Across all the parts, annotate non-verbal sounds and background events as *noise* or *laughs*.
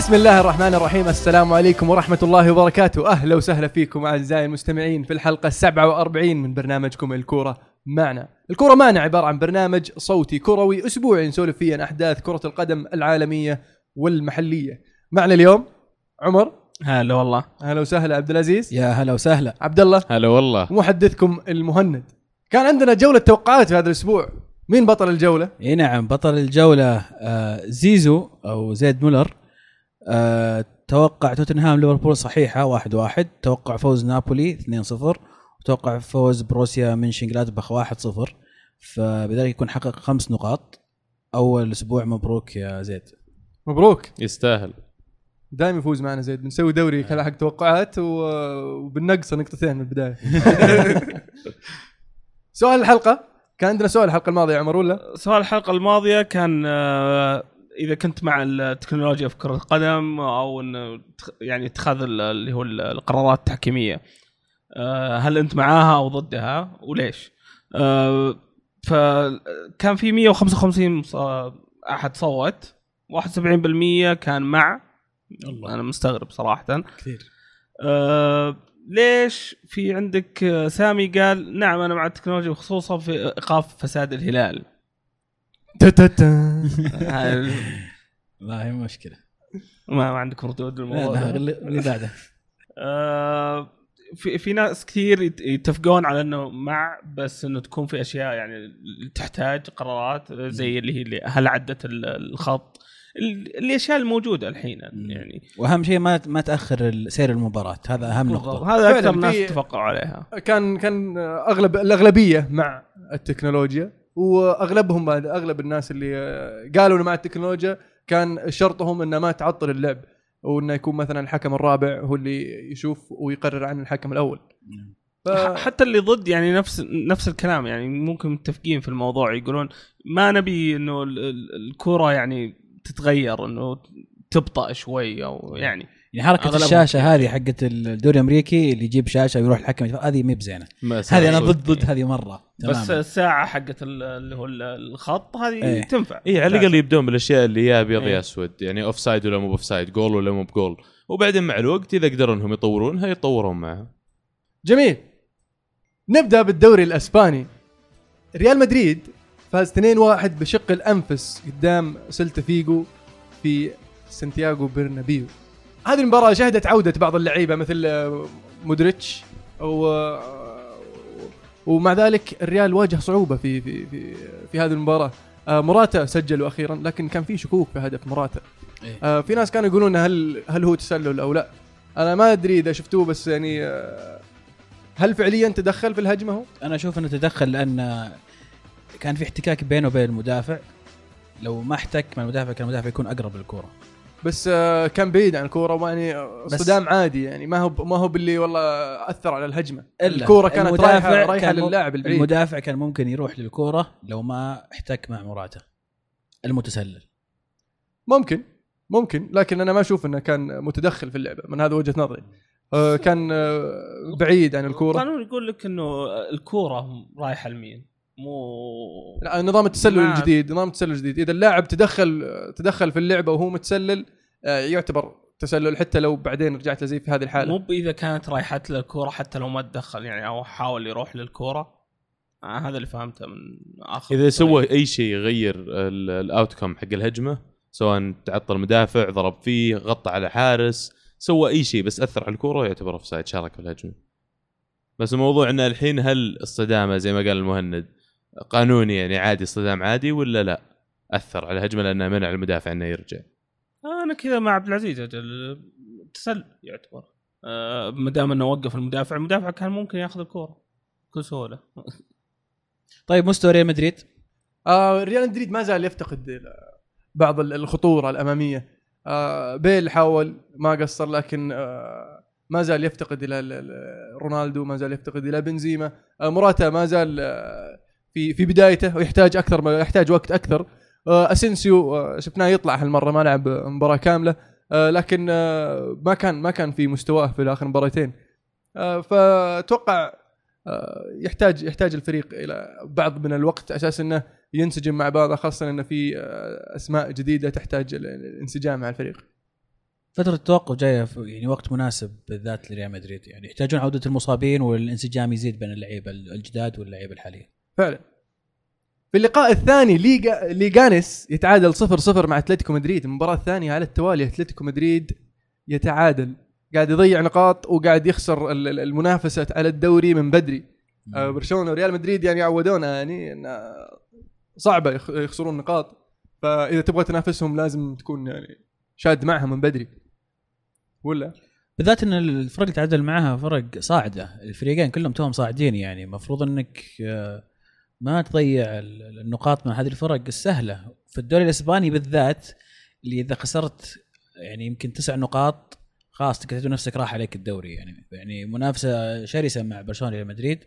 بسم الله الرحمن الرحيم. السلام عليكم ورحمة الله وبركاته. أهلا وسهلا فيكم أعزائي المستمعين في الحلقة 47 من برنامجكم الكورة معنا. الكورة معنا عبارة عن برنامج صوتي كروي أسبوعي نسولف فيه عن أحداث كرة القدم العالمية والمحلية. معنا اليوم عمر. هلا والله. أهلا وسهلا. عبد العزيز. يا هلا وسهلا. عبد الله هلا والله. ومحدثكم المهند. كان عندنا جولة توقعات في هذا الأسبوع. مين بطل الجولة؟ إي نعم بطل الجولة آه زيزو أو زيد مولر. آه توقع توتنهام ليفربول صحيحة 1-1 واحد واحد. توقع فوز نابولي 2-0 وتوقع فوز بروسيا منشن جلادباخ 1-0 فبذلك يكون حقق خمس نقاط. أول أسبوع مبروك يا زيد. مبروك. يستاهل. دائما يفوز معنا زيد. بنسوي دوري كذا حق توقعات وبنقصه نقطتين من البداية. *laughs* سؤال الحلقة. كان عندنا سؤال الحلقة الماضية يا عمر ولا؟ سؤال الحلقة الماضية كان آه، إذا كنت مع التكنولوجيا في كرة القدم أو انه يعني اتخاذ ال- اللي هو ال- القرارات التحكيمية آه، هل أنت معاها أو ضدها وليش؟ آه، فكان في 155 ص- أحد صوت 71% كان مع. والله أنا مستغرب صراحة. كثير. آه ليش في عندك سامي قال نعم أنا مع التكنولوجيا وخصوصا في إيقاف فساد الهلال. لا *laughs* هي مشكلة. ما, ما عندك ردود لا للموضوع لا ده. اللي بعده. *laughs* آه في في ناس كثير يت- يتفقون على إنه مع بس إنه تكون في أشياء يعني تحتاج قرارات زي اللي هي اللي هل عدت ال- الخط؟ ال- الأشياء الموجودة الحين يعني. وأهم شيء ما ما تأخر سير المباراة. هذا أهم نقطة. هذا أكثر ناس اتفقوا عليها. كان كان اغلب الأغلبية مع التكنولوجيا. واغلبهم بعد اغلب الناس اللي قالوا إنه مع التكنولوجيا كان شرطهم إنه ما تعطل اللعب وانه يكون مثلا الحكم الرابع هو اللي يشوف ويقرر عن الحكم الأول. ف... حتى اللي ضد يعني نفس نفس الكلام يعني ممكن متفقين في الموضوع يقولون ما نبي إنه ال- ال- الكوره يعني تتغير إنه تبطأ شوي أو يعني يعني حركة الشاشة هذه حقت الدوري الأمريكي اللي يجيب شاشة ويروح الحكم هذه مي بزينة. هذه أنا ضد ضد هذه مرة. بس تماماً. الساعة حقت ال- اللي هو ال- الخط هذه إيه. تنفع. اي على الأقل يبدون بالأشياء اللي يا أبيض إيه. يا أسود. يعني offside ولا مو offside goal ولا مو بجول. وبعدين مع الوقت إذا قدروا إنهم يطورونها يطورون معها جميل. نبدأ بالدوري الأسباني. ريال مدريد فاز 2-1 بشق الأنفس قدام سلتا فيجو في سانتياغو برنابيو. هذه المباراة شهدت عودة بعض اللعيبة مثل آه، مودريتش و آه، ومع ذلك الريال واجه صعوبة في في في, في هذه المباراة. آه، موراتا سجلوا أخيرا لكن كان في شكوك في هدف موراتا إيه. في ناس كانوا يقولون هل هل هو تسلل أو لا. أنا ما أدري إذا شفتوه بس يعني هل فعليا تدخل في الهجمة هو؟ أنا أشوف إنه تدخل لأن كان في احتكاك بينه وبين المدافع. لو ما احتك مع المدافع كان المدافع يكون أقرب للكوره بس آه، كان بعيد عن الكورة ويعني صدام عادي يعني. ما هو ما هو باللي والله أثر على الهجمة. الكورة كانت رايحه رايحة للاعب البعيد. المدافع كان ممكن يروح للكورة لو ما احتك مع مراته المتسلل. ممكن ممكن لكن أنا ما أشوف إنه كان متدخل في اللعبة من هذا وجهة نظري. آه، كان آه، بعيد عن الكورة. القانون يقول لك إنه الكورة رايحة لمين؟ مو لا، نظام التسلل ما- الجديد نظام التسلل الجديد. إذا اللاعب تدخل تدخل في اللعبة وهو متسلل آه، يعتبر تسلل حتى لو بعدين رجعت له زي في هذه الحالة. مو إذا كانت رايحت له الكوره حتى لو ما تدخل يعني أو حاول يروح للكورة. آه هذا اللي فهمته من آخر إذا سوى أي شيء يغير ال outcome حق الهجمة سواء تعطل مدافع ضرب فيه غطى على حارس سوى أي شيء بس أثر على الكورة يعتبر offside شارك في الهجمة. بس الموضوع إنه الحين هل الصدامة زي ما قال المهند قانوني يعني عادي صدام عادي ولا لا؟ أثر على الهجمه لأنه منع المدافع إنه يرجع. أنا كذا مع عبد العزيز أجل. تسلل يعتبر. آه ما دام إنه وقف المدافع المدافع كان ممكن ياخذ الكورة. بكل سهولة. *laughs* طيب مستوى ريال مدريد؟ آه ريال مدريد ما زال يفتقد بعض ال- الخطورة الأمامية. آه بيل حاول ما قصر لكن آه ما زال يفتقد إلى ال- ال- رونالدو ما زال يفتقد إلى بنزيما. آه موراتا ما زال آه في في بدايته ويحتاج أكثر يحتاج وقت أكثر. آه أسينسيو آه شفناه يطلع هالمرة ما لعب مباراة كاملة. آه لكن ما كان ما كان في مستواه في اخر مباراتين فأتوقع يحتاج يحتاج الفريق إلى بعض من الوقت أساس إنه ينسجم مع بعض خاصة إنه في أسماء جديدة تحتاج ال- الانسجام مع الفريق. فترة التوقف جاية يعني وقت مناسب بالذات لريال مدريد. يعني يحتاجون عودة المصابين والانسجام يزيد بين اللعيبة الجداد واللعيبة الحاليين فعلا. في اللقاء الثاني ليغا ليغانس يتعادل 0 0 مع أتلتيكو مدريد. المباراة الثانية على التوالي أتلتيكو مدريد يتعادل. قاعد يضيع نقاط وقاعد يخسر ال- ال- المنافسة على الدوري من بدري. آه، برشلونة وريال مدريد يعني عودونا يعني إن صعبة يخ- يخسرون نقاط. فإذا تبغى تنافسهم لازم تكون يعني شاد معهم من بدري. ولا؟ بالذات إن الفرق اللي تعادل معها فرق صاعدة. الفريقين كلهم توهم صاعدين يعني. المفروض إنك آه، ما تضيع ال- النقاط من هذه الفرق السهله في الدوري الإسباني بالذات اللي إذا خسرت يعني يمكن تسع نقاط خلاص تكتب نفسك راح عليك الدوري. يعني يعني منافسة شرسة مع برشلونة ريال مدريد.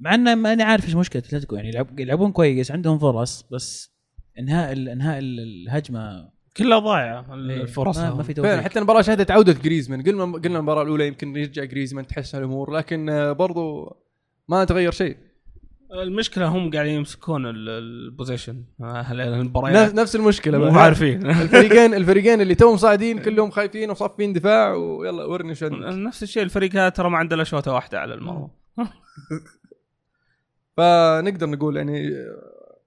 مع إنه ماني عارف إيش مشكلة أتلتيكو. يعني يلعب- يلعبون كويس عندهم فرص بس إنهاء ال- إنهاء ال- الهجمة كلها ضايعة. إيه، الفرص ما, ما في توفيق. حتى المباراة شهدت عوده جريزمان. قلنا قلنا المباراة الأولى يمكن يرجع جريزمان تحسن الأمور لكن برضو ما تغير شيء. المشكلة هم قاعدين يمسكون ال- البوزيشن نفس المباريات؟ نفس المشكلة مو. عارفين. *laughs* الفريقين الفريقين اللي توهم صاعدين كلهم خايفين وصافين دفاع ويلا ورني شو عندك. نفس الشيء الفريق هذا ترى ما عنده الا شوطة واحدة على المرمى. *laughs* فنقدر نقول يعني آه،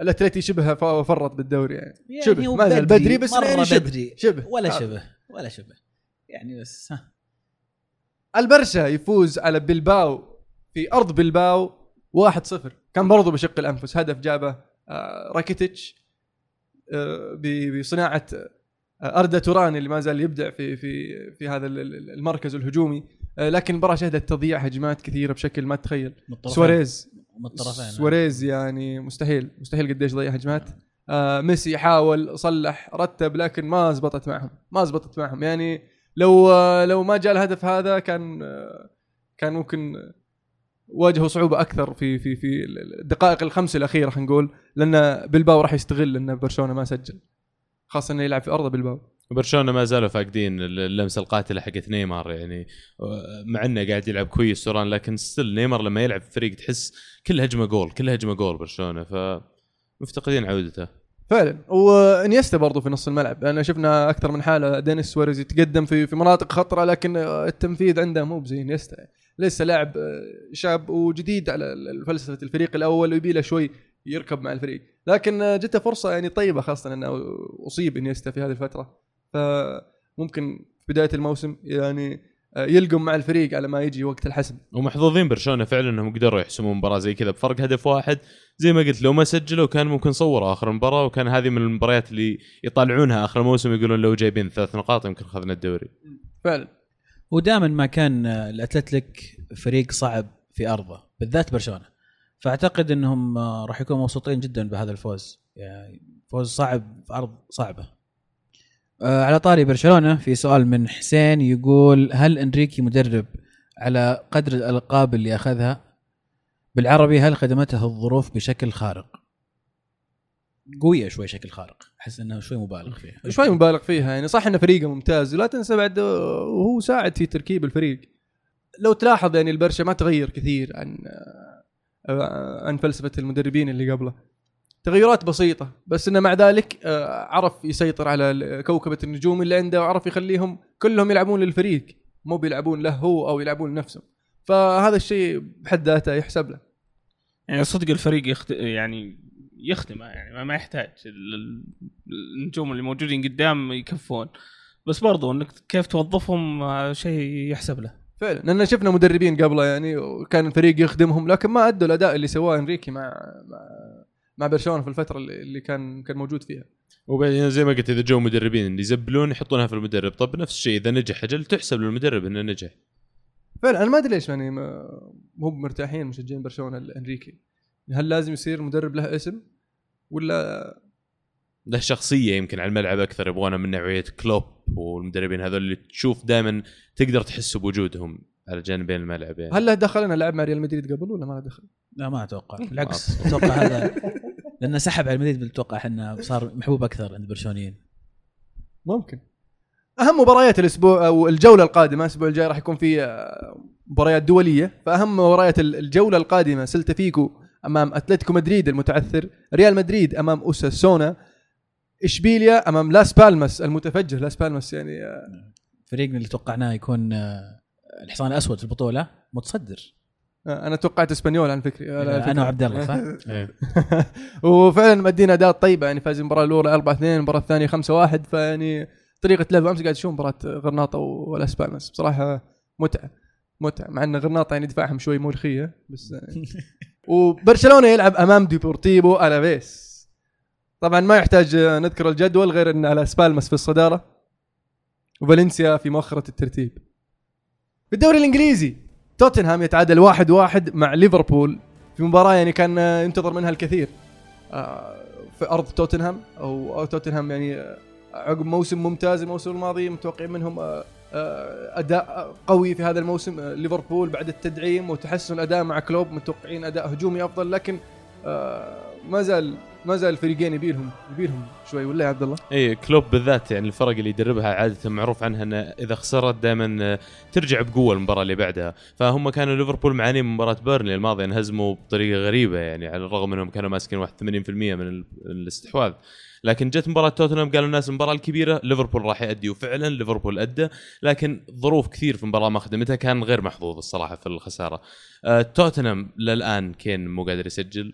الأتلتي شبه فرط بالدوري يعني. شبه هو ما زال بدري بس مرة يعني شبه. بدري. شبه. ولا آه. شبه ولا شبه. يعني بس ها. البرشا يفوز على بلباو في أرض بلباو 1-0 كان برضو بشق الأنفس. هدف جابه آه، راكيتيتش آه، بصناعة آه، أردا توران اللي ما زال يبدع في في في هذا ال- ال- المركز الهجومي. لكن المباراه شهدت تضييع هجمات كثيرة بشكل ما تتخيل. سواريز. من الطرفين سواريز يعني مستحيل. مستحيل قديش ضيع هجمات. آه ميسي حاول صلح رتب لكن ما زبطت معهم. ما زبطت معهم. يعني لو لو ما جاء الهدف هذا كان كان ممكن واجهوا صعوبة أكثر في في في الدقائق الخمس الأخيرة خلينا نقول لأن بلباو راح يستغل إن برشلونة ما سجل. خاصة إنه يلعب في أرض بلباو. برشلونة ما زالوا فاقدين اللمسه القاتلة حقت نيمار يعني مع إنه قاعد يلعب كويس سوران لكن still نيمار لما يلعب في فريق تحس كل هجمة جول كل هجمة جول. برشلونة ف مفتقدين عودته. فعلا. وإنيستا برضو في نص الملعب. لأن شفنا أكثر من حالة دينيس سواريز يتقدم في في مناطق خطرة لكن التنفيذ عنده مو بزي إنيستا. لسه لاعب شاب وجديد على فلسفة الفريق الأول ويبي له شوي يركب مع الفريق. لكن جته فرصة يعني طيبة خاصة أنه أصيب إنيستا في هذه الفترة. فممكن في بداية الموسم يعني يلقم مع الفريق على ما يجي وقت الحسم. ومحظوظين برشلونة فعلا أنهم قدروا يحسمون مباراة زي كذا بفرق هدف واحد. زي ما قلت لو ما سجلوا كان ممكن صوروا آخر المباراة وكان هذه من المباريات اللي يطالعونها آخر الموسم يقولون لو جايبين ثلاث نقاط يمكن اخذنا الدوري. فعلا. ودائما ما كان الأتلتيك فريق صعب في أرضه بالذات برشلونة. فأعتقد إنهم راح يكونوا مبسوطين جدا بهذا الفوز. يعني فوز صعب في أرض صعبة. آه، على طاري برشلونة في سؤال من حسين يقول هل إنريكي مدرب على قدر الألقاب اللي أخذها؟ بالعربي هل خدمته الظروف بشكل خارق؟ قوية شوي شكل خارق. أحس إنه شوي مبالغ فيها. *laughs* شوي مبالغ فيها يعني. صح إنه فريقه ممتاز ولا تنسى بعد آه، وهو ساعد في تركيب الفريق. لو تلاحظ يعني البرشا ما تغير كثير عن آه، عن فلسفة المدربين اللي قبله. تغيرات بسيطة بس إنه مع ذلك آه، عرف يسيطر على كوكبة النجوم اللي عنده وعرف يخليهم كلهم يلعبون للفريق. مو بيلعبون له هو أو يلعبون لنفسهم فهذا الشيء بحد ذاته يحسب له. يعني صدق الفريق يخد... يعني يخدمه يعني ما- ما يحتاج. ال- ال- النجوم اللي موجودين قدام يكفون. بس برضو إنك كيف توظفهم آه، شيء يحسب له. فعلا. لأن شفنا مدربين قبله يعني وكان الفريق يخدمهم لكن ما أدوا الأداء اللي سواه إنريكي مع مع, مع برشلونة في الفترة اللي اللي كان كان موجود فيها. وبعدين زي ما قلت إذا جو مدربين اللي يزبلون يحطونها في المدرب. طب نفس الشيء إذا نجح أجل تحسب للمدرب إنه نجح. فعلا أنا ما أدري ليش يعني ما مو مرتاحين مشجعين برشلونة لإنريكي. هل لازم يصير مدرب له اسم؟ ولا له شخصية يمكن على الملعب أكثر يبغونه من نوعية كلوب والمدربين هذول اللي تشوف دائما تقدر تحس بوجودهم على جانبين الملعب يعني. هل له دخل؟ انه لعب مع ريال مدريد قبل ولا ما له دخل؟ لا ما أتوقع. بالعكس أتوقع. هذا *laughs* لأنه سحب على المدريد بتوقع انه صار محبوب أكثر عند البرشلونيين. ممكن. أهم مباريات الأسبوع أو الجولة القادمة الأسبوع الجاي راح يكون في آه، مباريات دولية. فأهم مباريات ال- الجولة القادمة سلتا فيغو أمام أتلتيكو مدريد المتعثر ريال مدريد أمام أوساسونا إشبيليا أمام لاس بالماس المتفجر لاس بالماس يعني آه، فريقنا اللي توقعناه يكون آه، الحصان الأسود في البطولة متصدر أنا توقعت إسبانيول على فكرة. أنا وعبد الله صح؟ *laughs* إيه. *laughs* وفعلا مأدين أداء طيبه يعني فاز المباراة الأولى 4 2 المباراة الثانية 5 1 فيعني طريقة لعب أمس قاعد تشوف مباراة غرناطة ولاس بالماس بصراحة متعة متعة مع إن غرناطة يعني دفاعهم شوي ملوخية بس *laughs* وبرشلونة يلعب أمام ديبورتيفو ألافيس. طبعا ما يحتاج نذكر الجدول غير إن لاس بالماس في الصدارة وفالنسيا في مؤخرة الترتيب. في الدوري الإنجليزي توتنهام يتعادل واحد واحد مع ليفربول في مباراة يعني كان آه، ينتظر منها الكثير. آه، في أرض توتنهام أو توتنهام يعني آه، عقب موسم ممتاز الموسم الماضي متوقع منهم آه، أداء قوي في هذا الموسم آه، ليفربول بعد التدعيم وتحسن الأداء مع كلوب متوقعين أداء هجومي أفضل لكن آه، ما زال ما زال الفريقين يبيلهم يبيلهم شوي ولا يا عبد الله؟ إي كلوب بالذات يعني الفرق اللي يدربها عادة معروف عنها إنه إذا خسرت دائما ترجع بقوة المباراة اللي بعدها فهم كانوا ليفربول معانين من مباراة بيرنلي الماضية انهزموا بطريقة غريبة يعني على الرغم إنهم كانوا ماسكين 81% من ال- الاستحواذ لكن جت مباراة توتنهام قالوا الناس المباراة الكبيرة ليفربول راح يأدي وفعلا ليفربول أدى لكن ظروف كثير في المباراة ما خدمتها كان غير محظوظ الصراحة في الخسارة. آه توتنهام للآن كين مو قادر يسجل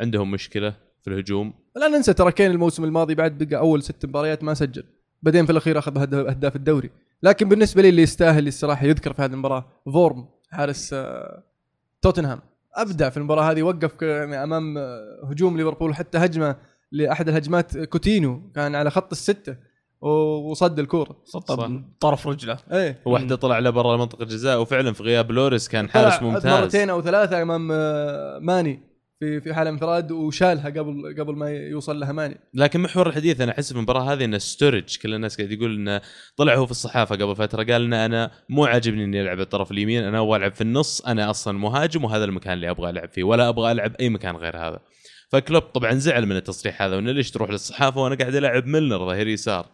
عندهم مشكلة في الهجوم. لا ننسى ترى كين الموسم الماضي بعد بقى أول ست مباريات ما سجل بعدين في الأخير أخذ هد- اهداف الدوري. لكن بالنسبة لي اللي يستاهل الصراحة يذكر في هذه المباراة فورم حارس آه، توتنهام. أبدع في المباراة هذه وقف يعني أمام آه، هجوم ليفربول حتى هجمة لأحد الهجمات كوتينو كان على خط الستة وصد الكورة. بطرف رجله. إيه. واحدة طلع له برا منطقة الجزاء وفعلا في غياب لوريس كان حارس ممتاز. مرتين أو ثلاثة أمام آه، ماني في في حاله انفراد وشالها قبل قبل ما يوصل لها ماني. لكن محور الحديث أنا أحس في المباراة هذه إن ستورج كل الناس قاعد يقول إنه طلع هو في الصحافة قبل فترة قال ان أنا مو عاجبني إني ألعب الطرف اليمين أنا أبغى ألعب في النص أنا أصلا مهاجم وهذا المكان اللي أبغى ألعب فيه ولا أبغى ألعب أي مكان غير هذا. فكلوب طبعا زعل من التصريح هذا وإنه ليش تروح للصحافة وأنا قاعد ألعب ميلنر؟ ظهير يسار.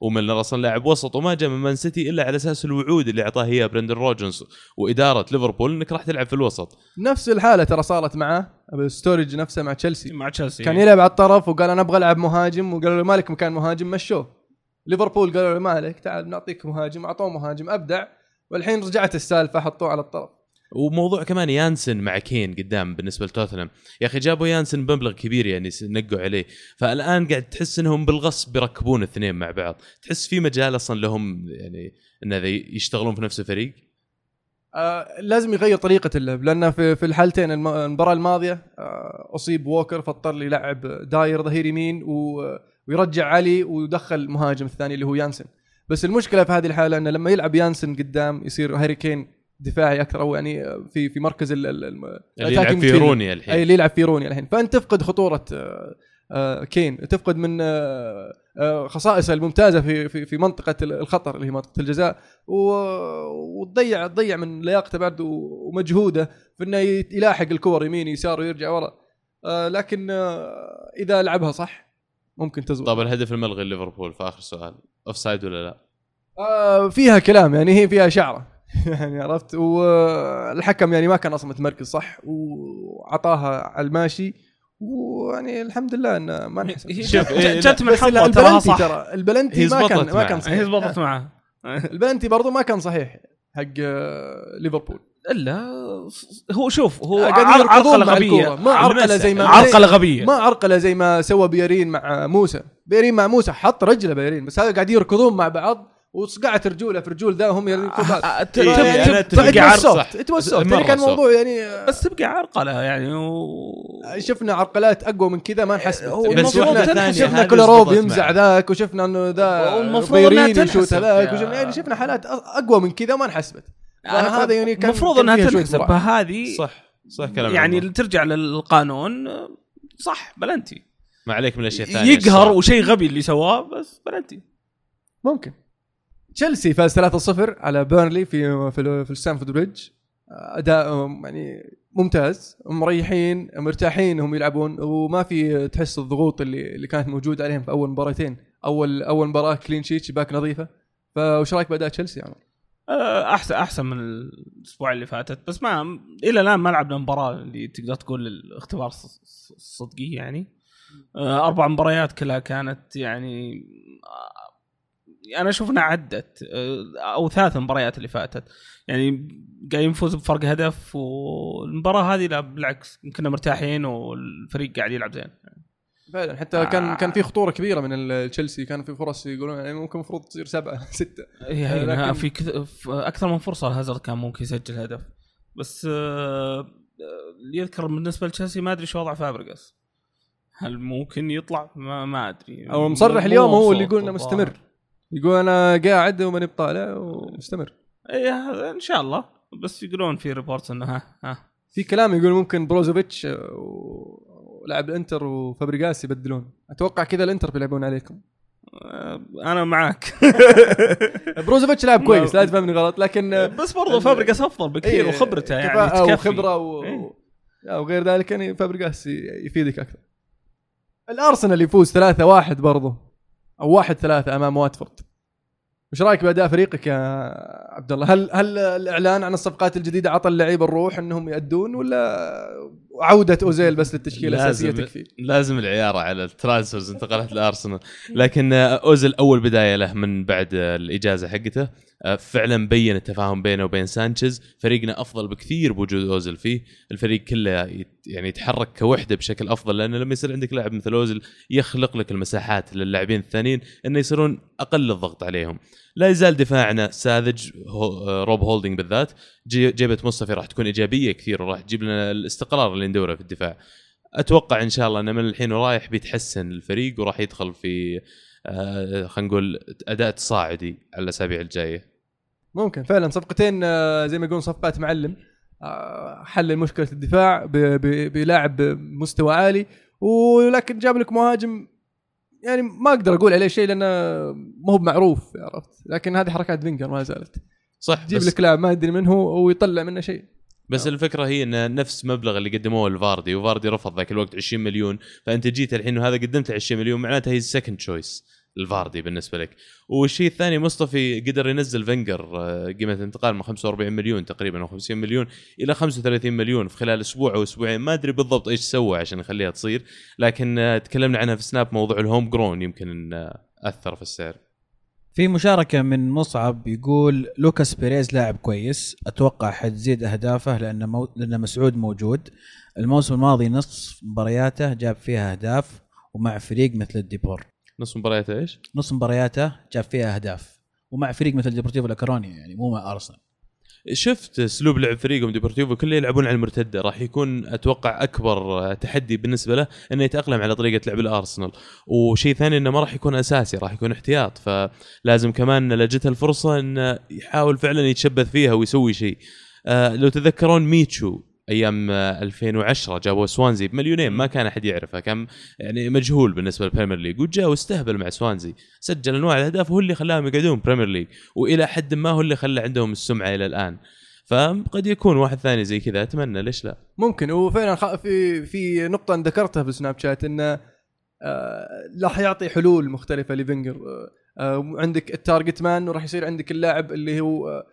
وميلنر أصلا لاعب وسط وما جاء من مان سيتي إلا على أساس الوعود اللي أعطاه إياه برندن رودجرز وإدارة ليفربول إنك راح تلعب في الوسط. نفس الحالة ترى صارت معاه ستورج نفسه مع تشيلسي. مع تشيلسي. كان يلعب على الطرف وقال أنا أبغى ألعب مهاجم وقالوا له مالك مكان مهاجم؟ مشوه. ليفربول قالوا له مالك تعال نعطيك مهاجم أعطوه مهاجم أبدع. والحين رجعت السالفة حطوه على الطرف. وموضوع كمان يانسن مع كين قدام بالنسبة لتوتنهام. يا أخي جابوا يانسن بمبلغ كبير يعني نقوا عليه. فالآن قاعد تحس إنهم بالغصب بيركبون الاثنين مع بعض. تحس في مجال أصلا لهم يعني إن هذا يشتغلون في نفس الفريق؟ آه لازم يغير طريقة اللعب لأن في في الحالتين الم- المباراة الماضية آه أصيب ووكر فاضطر يلعب داير ظهير يمين ويرجع علي ويدخل المهاجم الثاني اللي هو يانسن. بس المشكلة في هذه الحالة إنه لما يلعب يانسن قدام يصير هاري كين دفاعي أكثر أو يعني في في مركز ال- ال- الم- اللي يلعب attacking في. روني أي الحين اللي يلعب في روني الحين. فأنت تفقد خطورة آه، آه، كين. تفقد من آه، خصائصه الممتازة في في في منطقة الخطر اللي هي منطقة الجزاء. وتضيع تضيع من لياقته بعد ومجهوده في إنه يلاحق الكور يمين يسار ويرجع ورا. لكن إذا لعبها صح ممكن تزبط طب الهدف الملغي ليفربول في آخر سؤال. offside ولا لا؟ فيها كلام يعني هي فيها شعره *laughs* يعني عرفت؟ والحكم يعني ما كان أصلا متمركز صح؟ وعطاها على الماشي ويعني الحمد لله إنه ما انحسب شوف، جت- إيه، جت من تراها صح. ترى البلنتي ما كان زبطت ما كان. صحيح. هي ضبطت معه. البلنتي برضو ما كان صحيح حق آه، ليفربول. الا هو شوف هو يركضون عرقلة غبية. ما عرقلة زي ما عرقلة غبية. ما عرقلة زي ما سوى بيرين مع موسى. بيرين مع موسى حط رجله بيرين بس هذا قاعد يركضون مع بعض. وصقعت رجوله في رجول ذا وهم يركضون. آه، ت- أنا تبقى أتفق. عرق صح. صح اتوسط مرة يعني كان صح. موضوع يعني آه، بس تبقى عرقله يعني و... شفنا عرقلات أقوى من كذا ما انحسبت هو بس المفروض شفنا شفنا ينزع معه. ذاك وشفنا إنه ذا بيرين يشوت تنحسب هذاك وشفنا يعني شفنا حالات أقوى من كذا ما انحسبت أنا هذا يعني كان المفروض إنها تنحسب. فهذه صح صح كلام يعني. ترجع للقانون صح بلنتي ما عليك من الأشياء الثانية يقهر. وشيء غبي اللي سواه بس بلنتي ممكن تشيلسي فاز 3-0 على بيرنلي في في, في الستانفورد بريدج. أداء يعني ممتاز. مريحين مرتاحين هم يلعبون. وما في تحس الضغوط اللي اللي كانت موجوده عليهم في أول مباراتين. اول أول مباراة كلين شيت شباك نظيفة. فوش رأيك بأداء تشيلسي عمر؟ آه، احسن أحسن من الأسبوع اللي فاتت. بس ما إلى الآن ما لعبنا مباراة اللي تقدر تقول الاختبار الص- الص- الصدقي يعني. آه، أربع مباريات كلها كانت يعني أنا أشوف إنها عدت آه، أو ثلاث مباريات اللي فاتت. يعني قاعد يفوز بفرق هدف والمباراة هذه لا بالعكس كنا مرتاحين والفريق قاعد يلعب زين. فعلا حتى كان آه. كان في خطورة كبيرة من تشيلسي كان في فرص يقولون يعني ممكن المفروض تصير سبعة *laughs* ستة. يعني لكن- في كث... في أكثر من فرصة هازارد كان ممكن يسجل هدف. بس آه، آه، اللي يذكر بالنسبة لتشيلسي ما أدري شو وضع فابريجاس هل ممكن يطلع؟ ما, ما أدري. أو مصرح اليوم هو اللي يقول إنه. مستمر. يقول أنا قاعد وماني بطالع ومستمر. اي إن شاء الله. بس يقولون في reports إنه ها ها. في كلام يقول ممكن بروزوفيتش ولاعب الإنتر وفابريجاس يبدلون. أتوقع كذا الإنتر بيلعبون عليكم. آه، أنا معاك. *laughs* بروزوفيتش لاعب كويس *laughs* لا تفهمني غلط لكن بس برضه فابريجاس أفضل بكثير إيه، وخبرته يعني وخبرة و... إيه. وغير ذلك يعني فابريجاس يفيدك أكثر. الأرسنال يفوز 3-1 برضه أو 1-3 أمام واتفورد وش رأيك بأداء فريقك يا عبد الله؟ هل هل الإعلان عن الصفقات الجديدة عطى اللعيبة الروح إنهم يأدون ولا عودة أوزيل بس للتشكيلة الأساسية تكفي؟ لازم العيار على ال transfers انتقالات الأرسنال لكن أوزيل أول بداية له من بعد الإجازة حقته فعلا بين التفاهم بينه وبين سانشيز. فريقنا أفضل بكثير بوجود أوزيل فيه. الفريق كله يعني يتحرك كوحدة بشكل أفضل لأنه لما يصير عندك لاعب مثل أوزيل يخلق لك المساحات للاعبين الثانيين إنه يصيرون أقل الضغط عليهم. لا يزال دفاعنا ساذج آه، روب هولدنج بالذات. جي- جيبة مصطفي راح تكون إيجابية كثير وراح تجيب لنا الاستقرار اللي ندوره في الدفاع. أتوقع إن شاء الله إنه من الحين ورايح بيتحسن الفريق وراح يدخل في آه خلينا نقول أداء تصاعدي على الأسابيع الجاية. ممكن. فعلا صفقتين آه، زي ما يقولون صفقات معلم. آه، حل مشكلة الدفاع بلاعب بمستوى عالي. ولكن جاب لك مهاجم يعني ما أقدر أقول عليه شيء لأنه ما هو معروف عرفت؟ لكن هذه حركات فينجر ما زالت. صح جيب بس, لك لاعب ما ادري من هو ويطلع منه شيء. بس الفكرة هي إن نفس مبلغ اللي قدموه لفاردي وفاردي رفض ذاك الوقت 20 مليون. فأنت جيت الحين وهذا قدمت له 20 مليون معناته هي ال second choice لفاردي بالنسبة لك. والشيء الثاني مصطفي قدر ينزل فينجر آه، قيمة الانتقال من 45 مليون تقريبا أو 50 مليون إلى 35 مليون في خلال أسبوع أو أسبوعين. ما أدري بالضبط إيش سوى عشان يخليها تصير لكن آه، تكلمنا عنها في سناب موضوع ال home grown يمكن ان آه، أثر في السعر. في مشاركة من مصعب يقول لوكاس بيريز لاعب كويس أتوقع حتزيد أهدافه لأن مو... لأن مسعود موجود. الموسم الماضي نصف مبارياته جاب فيها أهداف ومع فريق مثل الديبور. نص مباريات إيش؟ نص مبارياته جاب فيها أهداف. ومع فريق مثل ديبورتيفو لاكرونيا يعني مو مع أرسنال. شفت أسلوب لعب فريقهم؟ ديبورتيفو كله يلعبون على المرتدة. راح يكون أتوقع أكبر تحدي بالنسبة له إنه يتأقلم على طريقة لعب الأرسنال. وشيء ثاني إنه ما راح يكون أساسي راح يكون احتياط. فلازم كمان لو جته الفرصة إنه يحاول فعلا يتشبث فيها ويسوي شيء. آه لو تذكرون ميتشو أيام آه، 2010 جابوا سوانزي. بمليونين ما كان أحد يعرفه كان يعني مجهول بالنسبة للبريمير ليج وجاء واستهبل مع سوانزي. سجل أنواع الأهداف وهو اللي خلاهم يقعدون بريمير ليج وإلى حد ما هو اللي خلى عندهم السمعة إلى الآن. فقد يكون واحد ثاني زي كذا أتمنى ليش لا؟ ممكن. وفعلا في في نقطة ذكرتها في سناب شات انه آه، راح يعطي حلول مختلفة لفينجر. آه، آه، عندك ال target man وراح يصير عندك اللاعب اللي هو آه، آه،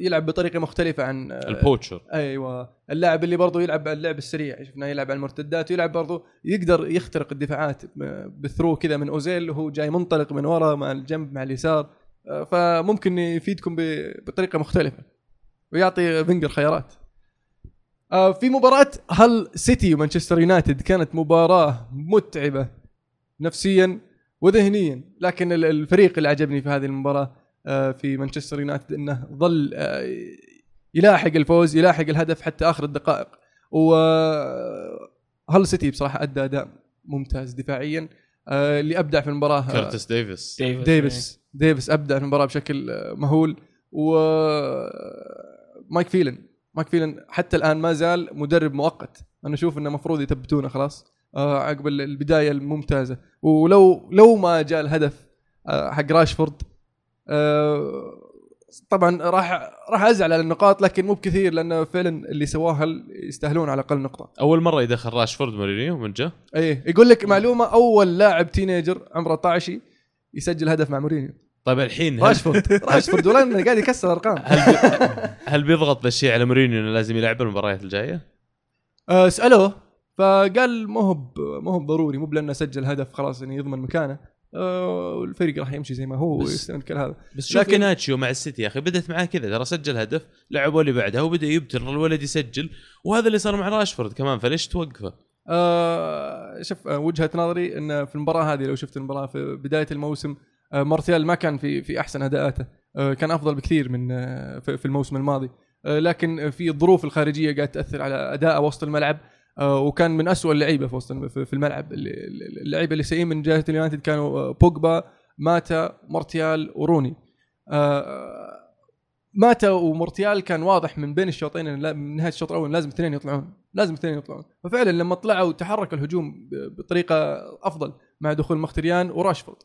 يلعب بطريقة مختلفة عن آه، ال poacher. أيوه. اللاعب اللي برضه يلعب اللعب السريع شفناه يلعب على المرتدات ويلعب برضه يقدر يخترق الدفاعات ب through كذا من أوزيل وهو جاي منطلق من ورا مع الجنب مع اليسار. آه، فممكن يفيدكم بطريقة مختلفة ويعطي فينجر خيارات. آه، في مباراة هال سيتي ومانشستر يونايتد كانت مباراة متعبة نفسيا وذهنيا لكن ال- الفريق اللي عجبني في هذه المباراة آه، في مانشستر يونايتد إنه ظل آه، يلاحق الفوز يلاحق الهدف حتى آخر الدقائق. و هال سيتي بصراحة أدى أداء ممتاز دفاعيا؟ آه، اللي أبدع في المباراة آه، كرتس ديفيس. ديفيس ديفيس. أبدع في المباراة بشكل آه، مهول. و مايك فيلن. مايك فيلن حتى الآن ما زال مدرب مؤقت. أنا أشوف إنه المفروض يثبتونه خلاص آه، عقب ال- البداية الممتازة. ولو لو ما جاء الهدف آه، حق راشفورد آه، طبعا راح راح أزعل على النقاط لكن مو بكثير لأنه فعلا اللي سواه هل- يستاهلون على الأقل نقطة. أول مرة يدخل راشفورد مورينيو من جا إيه يقول لك معلومة أول لاعب teenager عمره 12 يسجل هدف مع مورينيو. طيب الحين راشفورد راشفورد والله إنه قاعد يكسر ارقام هل, بي... هل بيضغط ذا الشيء على مورينيو إنه لازم يلعب المباريات الجاية؟ آه، سألوه فقال مو هو مو هو ضروري مو بلأنه سجل هدف خلاص يعني يضمن مكانه. آه، والفريق راح يمشي زي ما هو كل هذا. بس شوف لكن- ناتشيو مع السيتي يا أخي بدت معاه كذا ترى سجل هدف لعبوا اللي بعدها وبدأ يبتر الولد يسجل وهذا اللي صار مع راشفورد كمان فليش توقفه؟ آه شوف آه وجهة نظري إن في المباراة هذه لو شفت المباراة في بداية الموسم آه مارتيال ما كان في في أحسن أداءاته آه كان أفضل بكثير من آه في الموسم الماضي. آه لكن في الظروف الخارجية قاعد تأثر على أداءه وسط الملعب. آه وكان من أسوأ اللعيبة في وسط في الملعب. اللعيبة اللي سيئين من جهة اليونايتد كانوا آه بوجبا ماتا مارتيال وروني. آه ماتا ومارتيال كان واضح من بين الشوطين من نهاية الشوط الأول لازم اثنين يطلعون. لازم اثنين يطلعون. ففعلا لما طلعوا تحرك الهجوم بطريقة أفضل مع دخول مخيتاريان وراشفورد.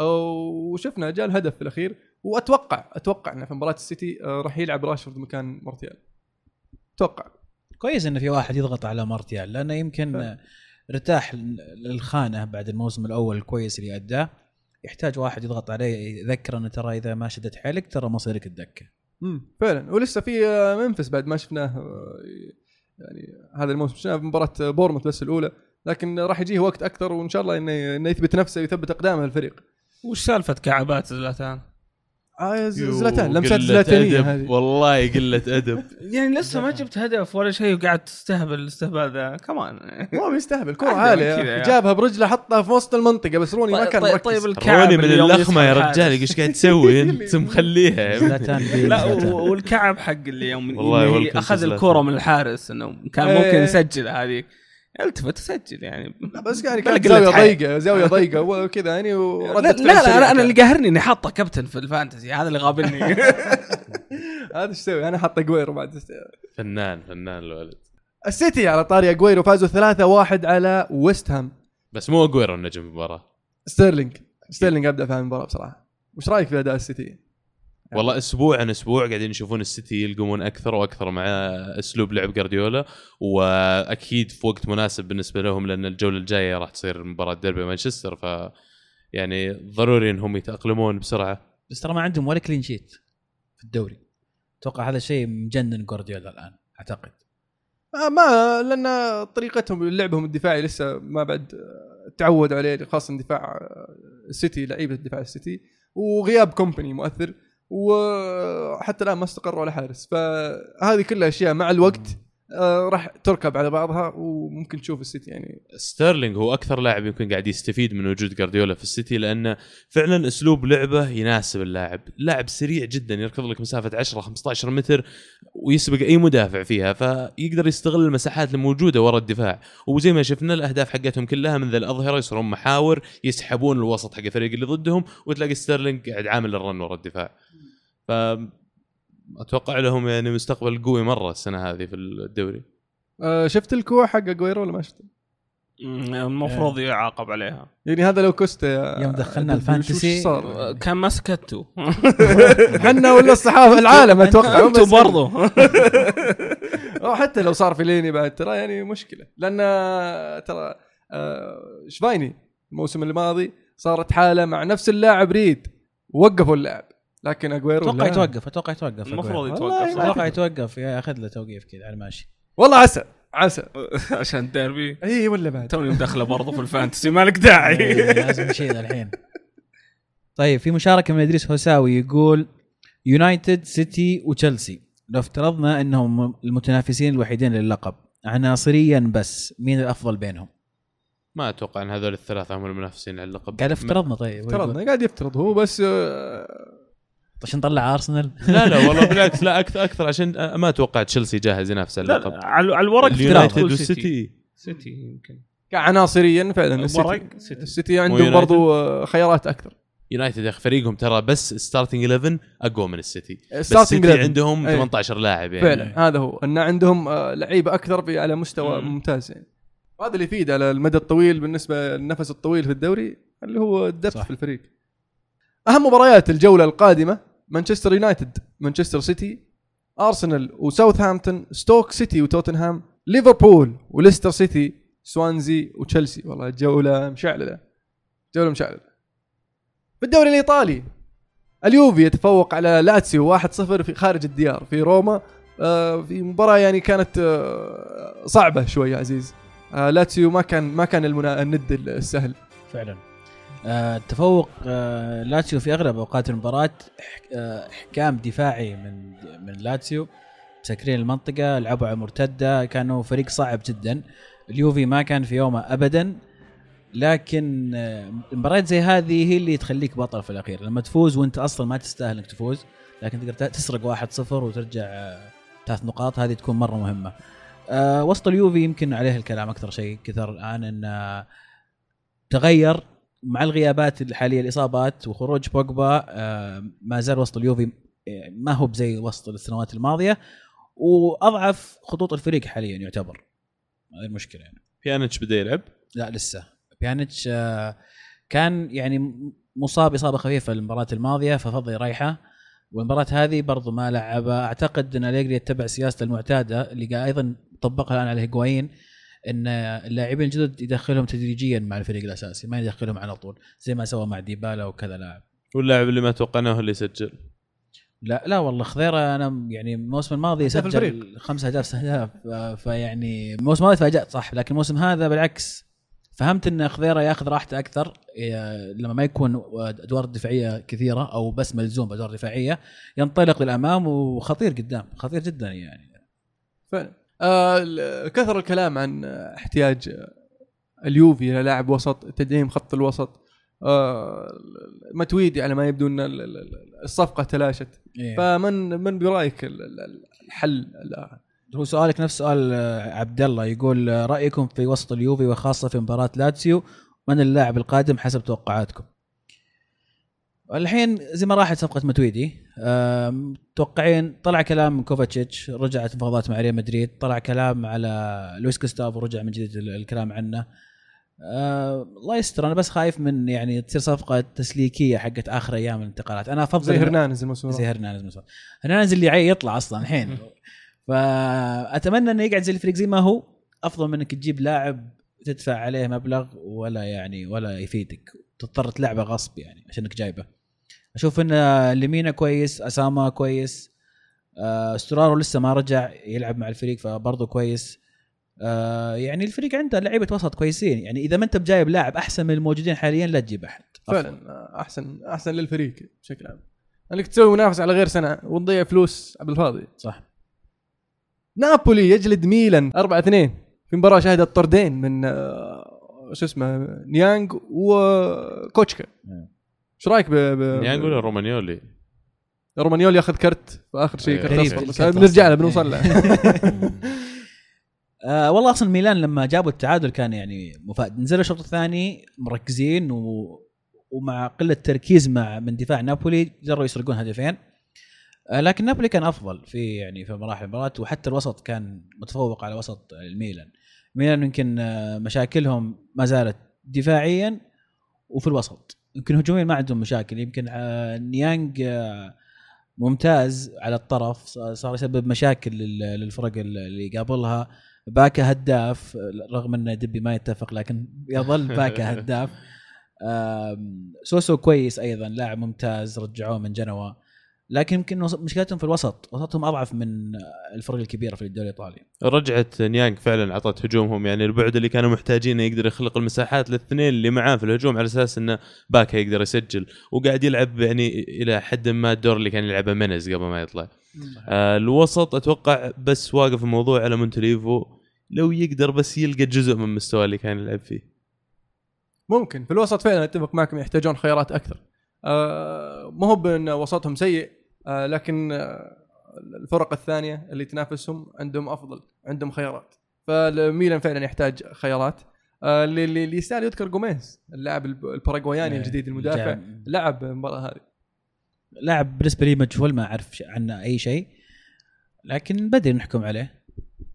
وشفنا جاء الهدف في الأخير. واتوقع أتوقع انه في مباراة السيتي آه، راح يلعب راشفورد مكان مارتيال أتوقع. كويس انه في واحد يضغط على مارتيال لأنه يمكن. ارتاح للخانة بعد الموسم الأول الكويس اللي أداه. يحتاج واحد يضغط عليه يذكر إنه ترى إذا ما شدت حيلك ترى مصيرك الدكه امم فعلا. ولسه في آه، منفس بعد ما شفناه آه، يعني هذا الموسم. شفناه في مباراة آه، بورموث بس الأولى. لكن راح يجيه وقت أكثر وإن شاء الله إنه إنه يثبت نفسه ويثبت أقدامه الفريق وش سالفة كعبات زلاتان؟ آه زلاتان لمسات زلاتانية والله قلة أدب *laughs* يعني لسه ما جبت هدف ولا شيء وقاعد تستهبل الاستهبال ذا كمان *laughs* مو بيستهبل *laughs* يا أخي. جابها برجله حطها في وسط المنطقة بس روني ما كان طيب, مركز طيب الكعب روني من اللخمه يا رجال. إيش قاعد تسوي أنت مخليها. زلاتان لا والكعب حق اللي يوم والله أخذ. الكوره من الحارس إنه كان إيه. ممكن يسجل هذيك التفت سجل يعني. لا بس يعني كانت حياء. ضيقة زاوية ضيقة وكذا يعني لا لا, لا أنا. اللي قاهرني إني حاطه كابتن في ال Fantasy هذا اللي غابني *laughs* *laughs* هذا إيش يسوي أنا حاط اجويرو بعد فنان فنان الولد. السيتي على طاري أجويرو فازوا 3-1 على ويست هام. بس مو أجويرو النجم المباراة. ستيرلينج. ستيرلينج ابدع في هذه المباراة بصراحة. وش رأيك في أداء السيتي؟ والله أسبوع عن أسبوع قاعدين يشوفون السيتي يلقمون أكثر وأكثر مع أسلوب لعب جارديولا وأكيد في وقت مناسب بالنسبة لهم لأن الجولة الجاية راح تصير مباراة ديربي مانشستر ف يعني ضروري إنهم يتأقلمون بسرعة. بس ترى ما عندهم ولا clean sheet في الدوري. أتوقع هذا الشيء مجنن جوارديولا الآن أعتقد. ما لأن طريقتهم لعبهم الدفاعي لسه ما بعد آه، تعودوا عليه خاصة دفاع آه، السيتي لعيبة دفاع السيتي وغياب كومباني مؤثر. وحتى الآن ما استقروا على حارس. فهذه كلها أشياء مع الوقت آه، راح تركب على بعضها وممكن تشوف السيتي يعني. ستيرلينج هو أكثر لاعب يمكن قاعد يستفيد من وجود جارديولا في السيتي لأنه فعلا أسلوب لعبه يناسب اللاعب، لاعب سريع جدا يركض لك مسافة 10 15 متر ويسبق أي مدافع فيها فيقدر يستغل المساحات الموجودة ورا الدفاع، وزي ما شفنا الأهداف حقتهم كلها من ذا الأظهرة يصيرون محاور يسحبون الوسط حق الفريق اللي ضدهم وتلاقي ستيرلينج قاعد عامل ال run ورا الدفاع. ف أتوقع لهم يعني مستقبل قوي مرة السنة هذه في الدوري. آه، شفت الكوع حق أجويرو ولا ما شفته؟ المفروض يعاقب عليها. يعني هذا لو كوستا يوم دخلنا الفانتسي- صار؟ كان ما سكتوا إحنا *laughs* ولا الصحافة العالم *laughs* أتوقع. أنتم برضو. *laughs* أو حتى لو صار في ليني بعد ترى يعني مشكلة. لأن ترى آه، شفايني الموسم الماضي صارت حالة مع نفس اللاعب ريد. وقفوا اللاعب. لكن أجويرو أتوقع. يتوقف أتوقع يتوقف المفروض يتوقف أتوقع يتوقف ياخذ له توقيف كذا على الماشي. والله عسى عسى. *laughs* عشان الديربي. إي ولا بعد. توني مدخله برضو في ال Fantasy مالك داعي. لازم نشيل الحين. طيب في مشاركة من إدريس هوساوي يقول يونايتد سيتي وتشيلسي. لو افترضنا إنهم المتنافسين الوحيدين للقب عناصريا بس مين الأفضل بينهم؟ ما أتوقع إن هذول الثلاثة هم المنافسين على اللقب. قاعد افترضنا طيب. افترضنا قاعد يفترض هو بس آه، عشان نطلع ارسنال لا لا والله *laughs* بالعكس لا أكثر أكثر عشان ما أتوقع تشيلسي جاهز ينافس اللقب لا، على على الورق اليونايتد تقول والسيتي سيتي يمكن كعناصريا فعلا الورق السيتي سيتي. السيتي عندهم ويونايتد. برضو آه، خيارات أكثر يونايتد يا أخي فريقهم ترى بس starting 11 أقوى من السيتي بس Starting السيتي 11. عندهم أي. 18 لاعب يعني فعلا هذا هو إن عندهم آه، لعيبة أكثر في على مستوى مم. ممتاز يعني وهذا اللي يفيد على المدى الطويل بالنسبة للنفس الطويل في الدوري اللي هو الدفع. في الفريق أهم مباريات الجولة القادمة مانشستر يونايتد مانشستر سيتي أرسنال وساوثهامبتون ستوك سيتي وتوتنهام ليفربول وليستر سيتي سوانزي وتشيلسي. والله الجوله مشعللة جولة مشعللة. في الدوري الإيطالي اليوفي يتفوق على لاتسيو 1-0 في خارج الديار في روما. آه، في مباراة يعني كانت آه، صعبة شوي يا عزيز. آه لاتسيو ما كان ما كان. الند السهل. فعلا. تفوق آه لاتسيو في أغلب أوقات المباراة آه إحكام دفاعي من من لاتسيو. مسكرين المنطقة لعبوا على مرتدة كانوا فريق صعب جدا. اليوفي ما كان في يومه ابدا. لكن آه، المباريات زي هذه هي اللي تخليك بطل في الأخير. لما تفوز وأنت أصلا ما تستاهل إنك تفوز لكن تقدر تسرق 1-0 وترجع آه، ثلاث نقاط هذه تكون مرة مهمة. آه وسط اليوفي يمكن عليه الكلام أكثر شيء كثر الآن انه تغير مع الغيابات الحالية الإصابات وخروج بوجبا آه ما زال وسط اليوفي آه، ما هو بزي وسط السنوات الماضية وأضعف خطوط الفريق حاليا يعتبر. هذه المشكلة يعني. بيانيتش بدا يلعب؟ لا لسه. بيانيتش آه، كان يعني مصاب إصابة خفيفة المباراة الماضية ففضل يريحه والمباراة هذه برضو ما لعبها. أعتقد إن أليجري يتبع سياسته المعتادة اللي قاعد أيضا طبقها الآن على هيجوايين. إن اللاعبين الجدد يدخلهم تدريجيا مع الفريق الأساسي ما يدخلهم على طول زي ما سوى مع ديبالا وكذا لاعب. واللاعب اللي ما توقعناه اللي يسجل؟ لا لا والله خضيرة أنا يعني الموسم الماضي سجل. خمس اهداف ست اهداف ف- فيعني الموسم الماضي تفاجأت صح لكن الموسم هذا بالعكس. فهمت إن خضيرة ياخذ راحته أكثر لما ما يكون أدوار دفاعية كثيرة أو بس ملزوم بأدوار دفاعية ينطلق للأمام وخطير قدام خطير جدا يعني. فعلا. آه كثر الكلام عن احتياج اليوفي إلى لاعب وسط تدعيم خط الوسط آه متويدي على ما يبدو إن ال- ال- ال- الصفقة تلاشت إيه. فمن من برأيك ال- ال- ال- الحل الآن هو سؤالك نفس سؤال آه، عبد الله يقول رأيكم في وسط اليوفي وخاصة في مباراة لاتسيو من اللاعب القادم حسب توقعاتكم؟ الحين زي ما راحت صفقة ماتويدي متوقعين طلع كلام من كوفاتشيتش رجعت مفاوضات مع ريال مدريد طلع كلام على لويس غوستافو ورجع من جديد ال- الكلام عنه. الله يستر أنا بس خايف من يعني تصير صفقة تسليكية حقت آخر أيام الانتقالات. أنا أفضل زي هرنانز الموسم زي هرنانز مثلا هرنانز اللي عي يطلع أصلا الحين. فأتمنى إنه يقعد زي الفريق زي ما هو. أفضل من إنك تجيب لاعب تدفع عليه مبلغ ولا يعني ولا يفيدك. تضطر تلعبه غصب يعني عشان إنك جايبه. أشوف إن لمينا كويس أسامة كويس آه، سترارو لسه ما رجع يلعب مع الفريق فبرضه كويس. آه، يعني الفريق عنده لعيبة وسط كويسين. يعني إذا ما أنت بجايب لاعب أحسن من الموجودين حاليا لا تجيب أحد. أفضل. فعلا آه، أحسن أحسن للفريق بشكل عام. أنك تسوي منافسة على غير سنة وتضيع فلوس بالفاضي صح. نابولي يجلد ميلان 4 2 في مباراة شهدت طردين من آه، شو اسمه نيانج وكوتشكا. إيش رأيك ب. نيانج ولا رومانيولي. رومانيول ياخذ كرت في آخر شيء إيه. كرت أصفر. بس بنرجع له. بنوصل له. *laughs* آه والله أصلا ميلان لما جابوا التعادل كان يعني مفاد نزلوا الشوط الثاني مركزين و... ومع قلة تركيز مع من دفاع نابولي قدروا يسرقون هدفين. آه لكن نابولي كان أفضل في يعني في مراحل المباراة وحتى الوسط كان متفوق على وسط الميلان. ميلان يمكن آه، مشاكلهم ما زالت دفاعيا وفي الوسط. يمكن هجوميا ما عندهم مشاكل. يمكن آه، نيانج آه، ممتاز على الطرف. صار يسبب مشاكل لل- للفرق اللي يقابلها. باكا هداف رغم أن دبي ما يتفق لكن يظل *laughs* باكا هداف. سوسو كويس أيضا لاعب ممتاز رجعوه من جنوا. لكن يمكن مشكلتهم في الوسط. وسطهم أضعف من الفرق الكبيره في الدوري الإيطالي. رجعه نيانج فعلا عطت هجومهم يعني البعد اللي كانوا محتاجينه يقدر يخلق المساحات للاثنين اللي معاه في الهجوم على أساس إنه باكا يقدر يسجل. وقاعد يلعب يعني إلى حد ما الدور اللي كان يلعبه مينيز قبل ما يطلع. آه الوسط أتوقع بس واقف الموضوع على مونتوليفو لو يقدر بس يلقى جزء من مستواه اللي كان يلعب فيه. ممكن. في الوسط فعلا أتفق معكم يحتاجون خيارات أكثر. آه ما هو بأن وسطهم سيء لكن آه الفرق الثانية اللي تنافسهم عندهم أفضل عندهم خيارات. فالميلان فعلا يحتاج خيارات. آه اللي اللي يستاهل يذكر جوميز اللاعب الب- الباراغواياني الجديد المدافع. لعب المباراة هذه. لاعب بالنسبة لي مجهول ما أعرف عنه أي شيء لكن بدري نحكم عليه.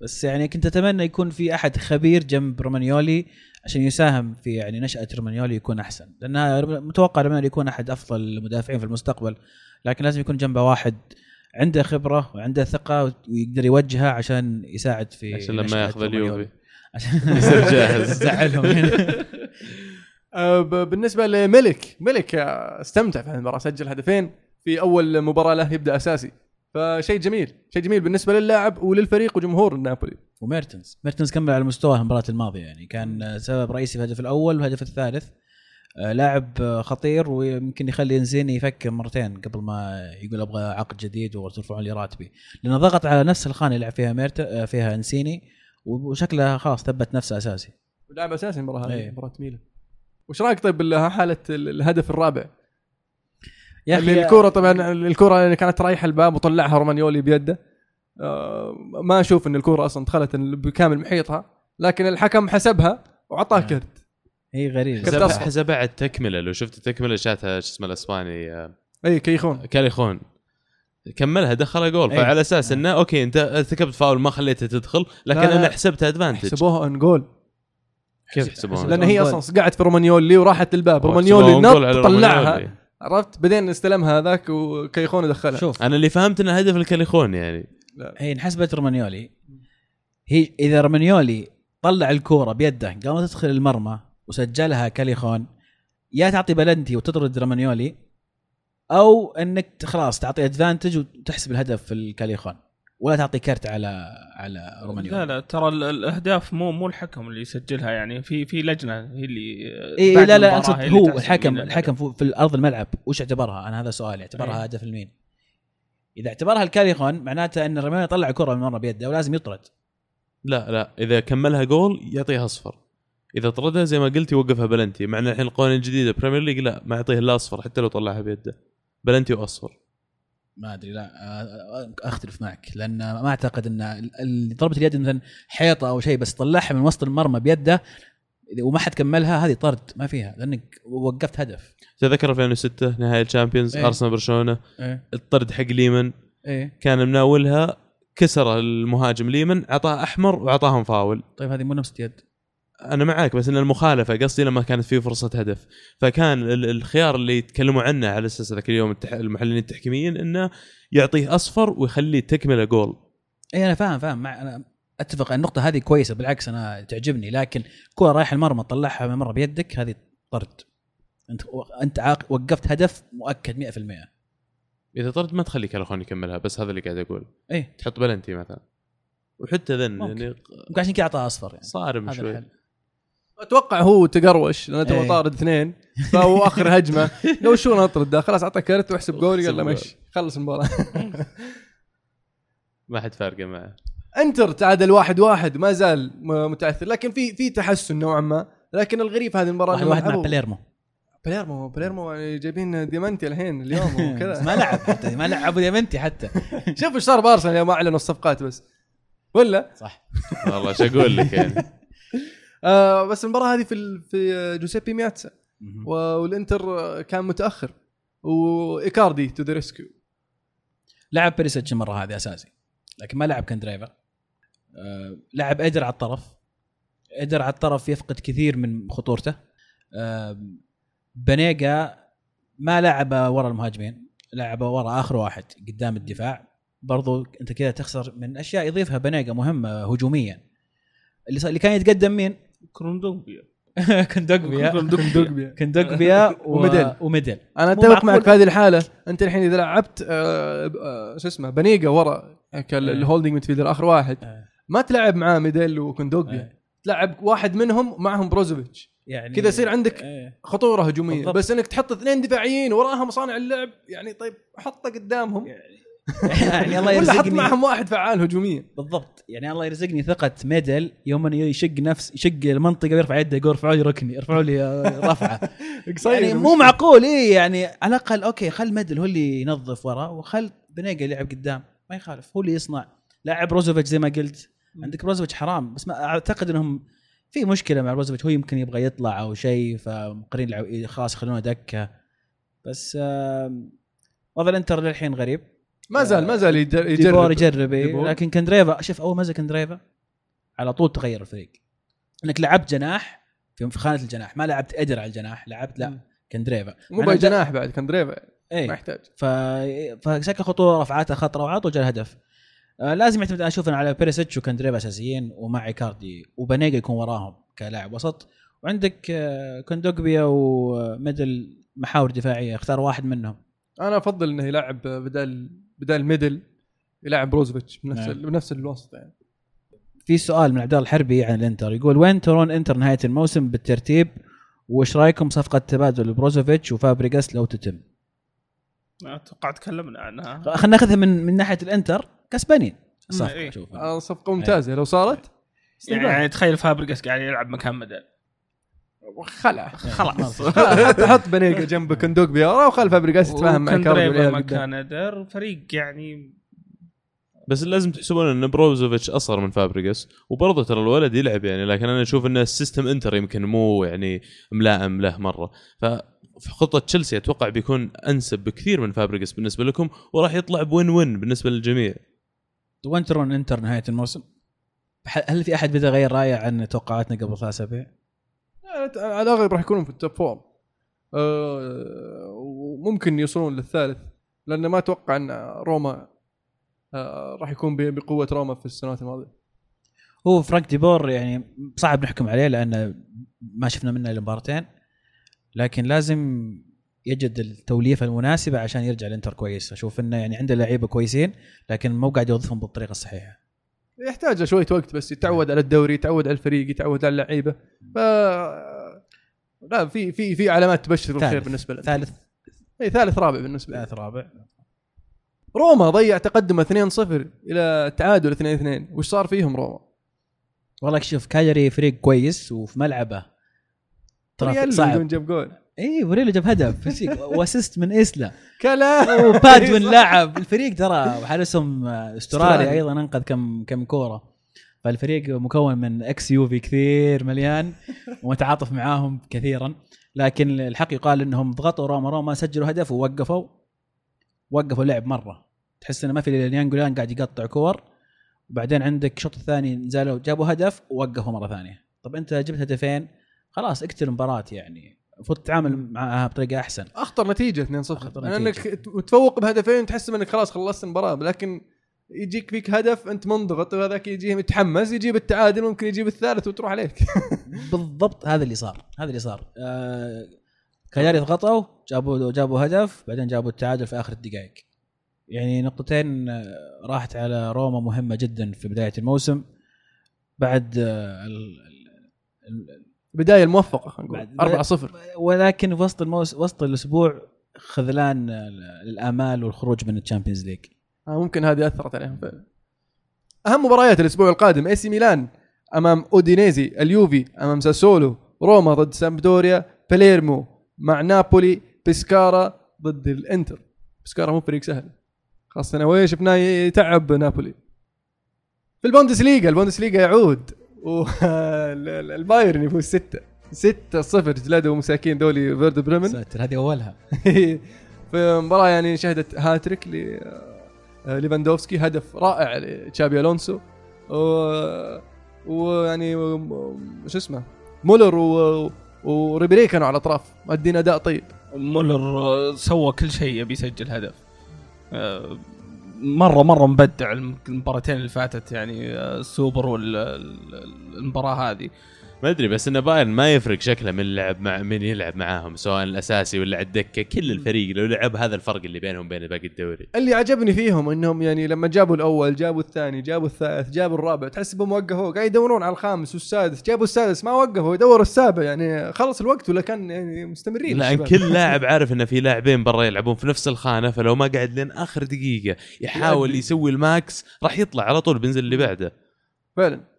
بس يعني كنت أتمنى يكون في أحد خبير جنب رومانيولي عشان يساهم في يعني نشأة رومانيولي يكون أحسن. لأن متوقع رومانيولي يكون أحد أفضل المدافعين في المستقبل. لكن لازم يكون جنبه واحد عنده خبرة وعنده ثقة ويقدر يوجهها عشان يساعد في عشان لما ياخذ. اليوفي *laughs* عشان *laughs* يصير جاهز. زعلهم هنا *laughs* آه بالنسبة لملك ملك آه، استمتع في المباراة سجل هدفين في أول مباراة له يبدأ أساسي. فشيء جميل شيء جميل بالنسبة للاعب وللفريق وجمهور نابولي. وميرتنز. ميرتنز كمل على مستواه المباراة الماضية يعني. كان آه، سبب رئيسي في الهدف الأول والهدف الثالث. لاعب آه، خطير ويمكن يخلي انسيني يفكر مرتين قبل ما يقول أبغى عقد جديد وترفعون لي راتبي. لأنه ضغط على نفس الخانة اللي يلعب فيها ميرت آه، فيها انسيني وشكله خلاص ثبت نفسه أساسي. لاعب أساسي المباراه هذه إيه. مباراة ميلان. وش رأيك طيب حالة ال- الهدف الرابع؟ يا اللي الكورة طبعا الكورة اللي كانت رايحة الباب وطلعها رومانيولي بيده آه، ما أشوف إن الكورة أصلا دخلت بكامل محيطها لكن الحكم حسبها وعطاه آه. كرت. كرت حسب أصفر. حسب بعد تكمله لو شفت التكملة شاتها شو اسمه الأسباني آه، إي كيخون. كاليخون كملها دخل جول. إيه. فعلى أساس. إنه أوكي أنت ارتكبت فاول ما خليته تدخل لكن لا، لا. أنا حسبتها advantage حسبوها ان جول كيف يحسبون؟ لأن هي أصلا قعدت في رومانيولي وراحت الباب رومانيولي حسبوها نط طلعها. عرفت؟ بعدين استلمها هذاك وكيخون دخلها. شوف. أنا اللي فهمت انه هدف الكاليخون يعني. هي انحسبت رومانيولي. هي إذا رومانيولي طلع الكورة بيده قبل ما تدخل المرمى وسجلها كاليخون يا تعطي بلنتي وتطرد رومانيولي أو إنك خلاص تعطي ادفانتج وتحسب الهدف في الكاليخون ولا تعطي كرت على على رومانيولي لا لا ترى ال- الأهداف مو مو الحكم اللي يسجلها يعني في في لجنة هي اللي اي بعد لا لا أقصد هو الحكم. الحكم في في ارض الملعب وش اعتبرها؟ أنا هذا سؤالي اعتبرها إيه. هدف لمين؟ إذا اعتبرها الكاليخون معناته إن رومانيولي طلع الكره من مرة بيده ولازم يطرد لا لا إذا كملها جول يعطيها أصفر إذا طردها زي ما قلت يوقفها بلنتي. مع إن الحين القوانين الجديدة بريمير ليج لا ما يعطيه الا اصفر حتى لو طلعها بيده. بلنتي واصفر ما أدري لا آه، أختلف معك. لأن ما أعتقد إن ضربه اليد مثلا حيطة أو شيء بس طلعها من وسط المرمى بيده وما حد كملها هذه طرد ما فيها لأنك وقفت هدف. تذكر 2006 نهائي الشامبيونز إيه. أرسنال برشلونة. إيه. الطرد حق ليمان. إيه. كان مناولها كسر المهاجم ليمان أعطاه أحمر وأعطاهم فاول. طيب هذه مو نفس اليد. أنا معاك بس إن المخالفة قصدي لما كانت في فرصة هدف. فكان ال- الخيار اللي يتكلموا عنه على أساس ذاك اليوم. المحللين التحكيميين إنه يعطيه أصفر ويخليه تكملة جول. إي أنا فاهم فاهم. مع أنا أتفق النقطة هذه كويسة بالعكس أنا تعجبني. لكن كرة رايح المرمى طلعها من مره بيدك هذه طرد. أنت أنت عاق- وقفت هدف مؤكد 100% إذا طرد ما تخلي كالخون يكملها بس هذا اللي قاعد أقول. إيه تحط بلنتي مثلا. وحتى ذن. يعني ممكن عشان كذا اعطاه أصفر يعني. صارم شوي. الحل. أتوقع هو تقروش لأنه تبغى إيه. طارد اثنين فهو آخر هجمة. *laughs* لو شو نطرد ده خلاص أعطى كرت وأحسب له احسب مشي. خلص المباراة. *laughs* ما حد فارقة معه. انتر تعادل واحد واحد ما زال م- متاثر لكن في في تحسن نوعا ما. لكن الغريب في هذه المباراة واحد واحد مع لعبوا- باليرمو باليرمو باليرمو يعني جايبين ديمانتي الحين اليوم *laughs* وكذا. ما لعب حتى ما لعب أبو ديمنتي حتى. شوف إيش صار بارسنال يوم اعلنوا الصفقات بس. ولا؟ صح. والله شو أقول لك يعني؟ آه بس المباراة هذه في في جوزيبي مياتسا. والإنتر كان متأخر. وإيكاردي to the rescue لعب بيريسيتش المرة هذه أساسي. لكن ما لعب كندريفا آه لعب إدر على الطرف. إدر على الطرف يفقد كثير من خطورته. آه بنيجا ما لعب ورا المهاجمين. لعب ورا آخر واحد قدام الدفاع. برضو أنت كذا تخسر من أشياء يضيفها بنيجا مهمة هجوميا. اللي كان يتقدم مين؟ كروندومبيا *laughs* كندوجبيا دوغبيا كندوجبيا *laughs* *laughs* و- وميدل. وميدل أنا اتفق. معك في هذه الحالة أنت الحين إذا لعبت آه، آه، شو اسمه بنيجا ورا إيه. ال holding midfielder آخر واحد آه. ما تلعب معاه ميديل وكوندوجبيا آه. تلعب واحد منهم معهم بروزوفيتش يعني كذا يصير عندك إيه. خطورة هجومية بالضبط. بس إنك تحط اثنين دفاعيين وراهم صانع اللعب يعني طيب حطه قدامهم يعني الله ولا حط يرزقني. معهم واحد فعال هجوميا. بالضبط. يعني الله يرزقني ثقة ميدل يوم إنه يشق نفس يشق المنطقة ويرفع يده يقول ارفعوا لي ركني ارفعوا لي رفعة. *laughs* يعني مو معقول إيه يعني على الأقل أوكي خل ميدل هو اللي ينظف ورا وخل بنيجا يلعب قدام ما يخالف هو اللي يصنع. لاعب بروزوفيتش زي ما قلت عندك بروزوفيتش حرام بس ما أعتقد إنهم في مشكلة مع بروزوفيتش هو يمكن يبغى يطلع أو شيء فمقرين خلاص يخلونه دكة. بس وضع الإنتر للحين غريب. ما زال ما زال يجر- ديبور يجرب. يجرب. ديبور. لكن كندريفا شوف أول ما نزل كندريفا على طول تغير الفريق. إنك لعبت جناح في خانة الجناح ما لعبت إدر على الجناح لعبت لا. كندريفا. مو مع باي إنه- جناح بعد كندريفا ما إيه يحتاج. ف... فشكل خطوره رفعاتها خطره وعلى طول جاء الهدف. آه لازم يعتمد أنا أشوف على بيريسيتش وكندريفا أساسيين ومع إيكاردي وبنيجا يكون وراهم كلاعب وسط. وعندك آه كوندوجبيا وميدل محاور دفاعية اختار واحد منهم. أنا أفضل إنه يلعب بدال بدال ميدل يلعب بروزوفيتش بنفس نعم. بنفس الوسط يعني. في سؤال من عبد الله الحربي عن الانتر. يقول وين ترون انتر نهاية الموسم بالترتيب؟ وايش رأيكم صفقة تبادل بروزوفيتش وفابريجاس لو تتم؟ أتوقع تكلمنا عنها. خلينا ناخذها من من ناحية الانتر. كسبانين الصفقه إيه. آه، صفقة ممتازة. لو صارت؟ استقبال. يعني تخيل فابريجاس قاعد يلعب مكان مدل خلع خلاص حط حط بنيقه جنب كندوق بيورا وخل فابريجاس يتفاهم مع. مكان أدر فريق يعني بس لازم تحسبون إن بروزوفيتش أصغر من فابريجاس وبرضه ترى الولد يلعب يعني لكن أنا أشوف إن السيستم إنتر يمكن مو يعني ملائم له مرة ففي خطة تشيلسي أتوقع بيكون أنسب بكثير من فابريجاس بالنسبة لكم وراح يطلع بوين وين بالنسبة للجميع وين ترون إنتر نهاية الموسم؟ هل في أحد بدا غير رأيه عن توقعاتنا قبل ثلاث اسابيع؟ على الأغلب راح يكونون في ال top four آه، وممكن يوصلون للثالث لأن ما أتوقع أن روما آه، راح يكون بقوة روما في السنوات الماضية. هو فرانك ديبور يعني صعب نحكم عليه لأن ما شفنا منه إلا مباراتين لكن لازم يجد التوليفة المناسبة عشان يرجع الإنتر كويس. أشوف إنه يعني عنده لعيبة كويسين لكن مو قاعد يوظفهم بالطريقة الصحيحة. يحتاج شوية وقت بس يتعود على الدوري يتعود على الفريق يتعود على اللعيبة. ف لا في في في علامات تبشر بالخير. بالنسبة له ثالث. اي ثالث رابع بالنسبة له ثالث رابع. روما ضيع تقدمه 2-0 إلى تعادل 2-2 وش صار فيهم روما؟ والله شوف كالياري فريق كويس وفي ملعبه ترى صعب. جاب جول. اي بوريلو جاب هدف. *laughs* و assist من اسلا كمان. وبادوين لاعب الفريق ترى وحارسهم استرالي. أيضا أنقذ كم كم كورة. فالفريق مكون من ex يوفي كثير مليان ومتعاطف معاهم كثيرا. لكن الحق يقال إنهم ضغطوا روما. روما سجلوا هدف ووقفوا. وقفوا لعب مرة. تحس إنه ما في ناينجولان قاعد يقطع كور. وبعدين عندك الشوط الثاني نزلوا جابوا هدف ووقفوا مرة ثانية. طب أنت جبت هدفين. خلاص اقتل المباراه يعني. المفروض تتعامل معها بطريقة أحسن. أخطر نتيجة 2-0 أخطر لانك. تفوق بهدفين تحسب إنك خلاص خلصت المباراة لكن يجيك فيك هدف أنت منضغط وهذاك يجي متحمس يجيب التعادل ممكن يجيب الثالث وتروح عليك. *laughs* بالضبط هذا اللي صار هذا اللي صار. آه كاجاري ضغطوا جابوا جابوا هدف بعدين جابوا التعادل في آخر الدقائق. يعني نقطتين آه، راحت على روما مهمة جدا في بداية الموسم. بعد آه، بداية الموفقة خلينا نقول. 4-0 ولكن في وسط الموس وسط الأسبوع خذلان الآمال والخروج من ال Champions League. آه ممكن هذه أثرت عليهم فعلا. أهم مباريات الأسبوع القادم إي سي ميلان أمام أودينيزي اليوفي أمام ساسولو روما ضد سامبدوريا باليرمو مع نابولي بيسكارا ضد الإنتر. بيسكارا مو فريق سهل. خاصة أنا شفناه يتعب نابولي. في البوندسليغا البوندسليغا يعود. والبايرن يفوز ستة. ستة صفر جلدوا مساكين دول فيردر بريمن. ساتر هذه أولها. *laughs* في مباراة يعني شهدت هاتريك ل آه، ليفاندوفسكي هدف رائع لتشابي ألونسو. و- ويعني و- شو اسمه؟ مولر و... وريبيري كانوا على الاطراف مادين أداء طيب. مولر آه، سوى كل شيء يبي يسجل هدف. آه، مرة مرة مبدع المباراتين اللي فاتت يعني آه، السوبر والمباراه هذه. ما أدري بس ان بايرن ما يفرق شكله من يلعب مع من يلعب معاهم سواء الأساسي ولا على الدكة كل الفريق لو لعب هذا الفرق اللي بينهم وبين باقي الدوري اللي عجبني فيهم إنهم يعني لما جابوا الأول جابوا الثاني جابوا الثالث جابوا الرابع تحس بهم وقفوا قاعد يدورون على الخامس والسادس جابوا السادس ما وقفوا يدوروا السابع يعني خلص الوقت ولا كان يعني مستمرين لأن. كل *laughs* لاعب عارف إن في لاعبين برا يلعبون في نفس الخانة فلو ما قعد لين آخر دقيقة يحاول يأدي. يسوي ال max راح يطلع على طول بينزل اللي بعده فعلا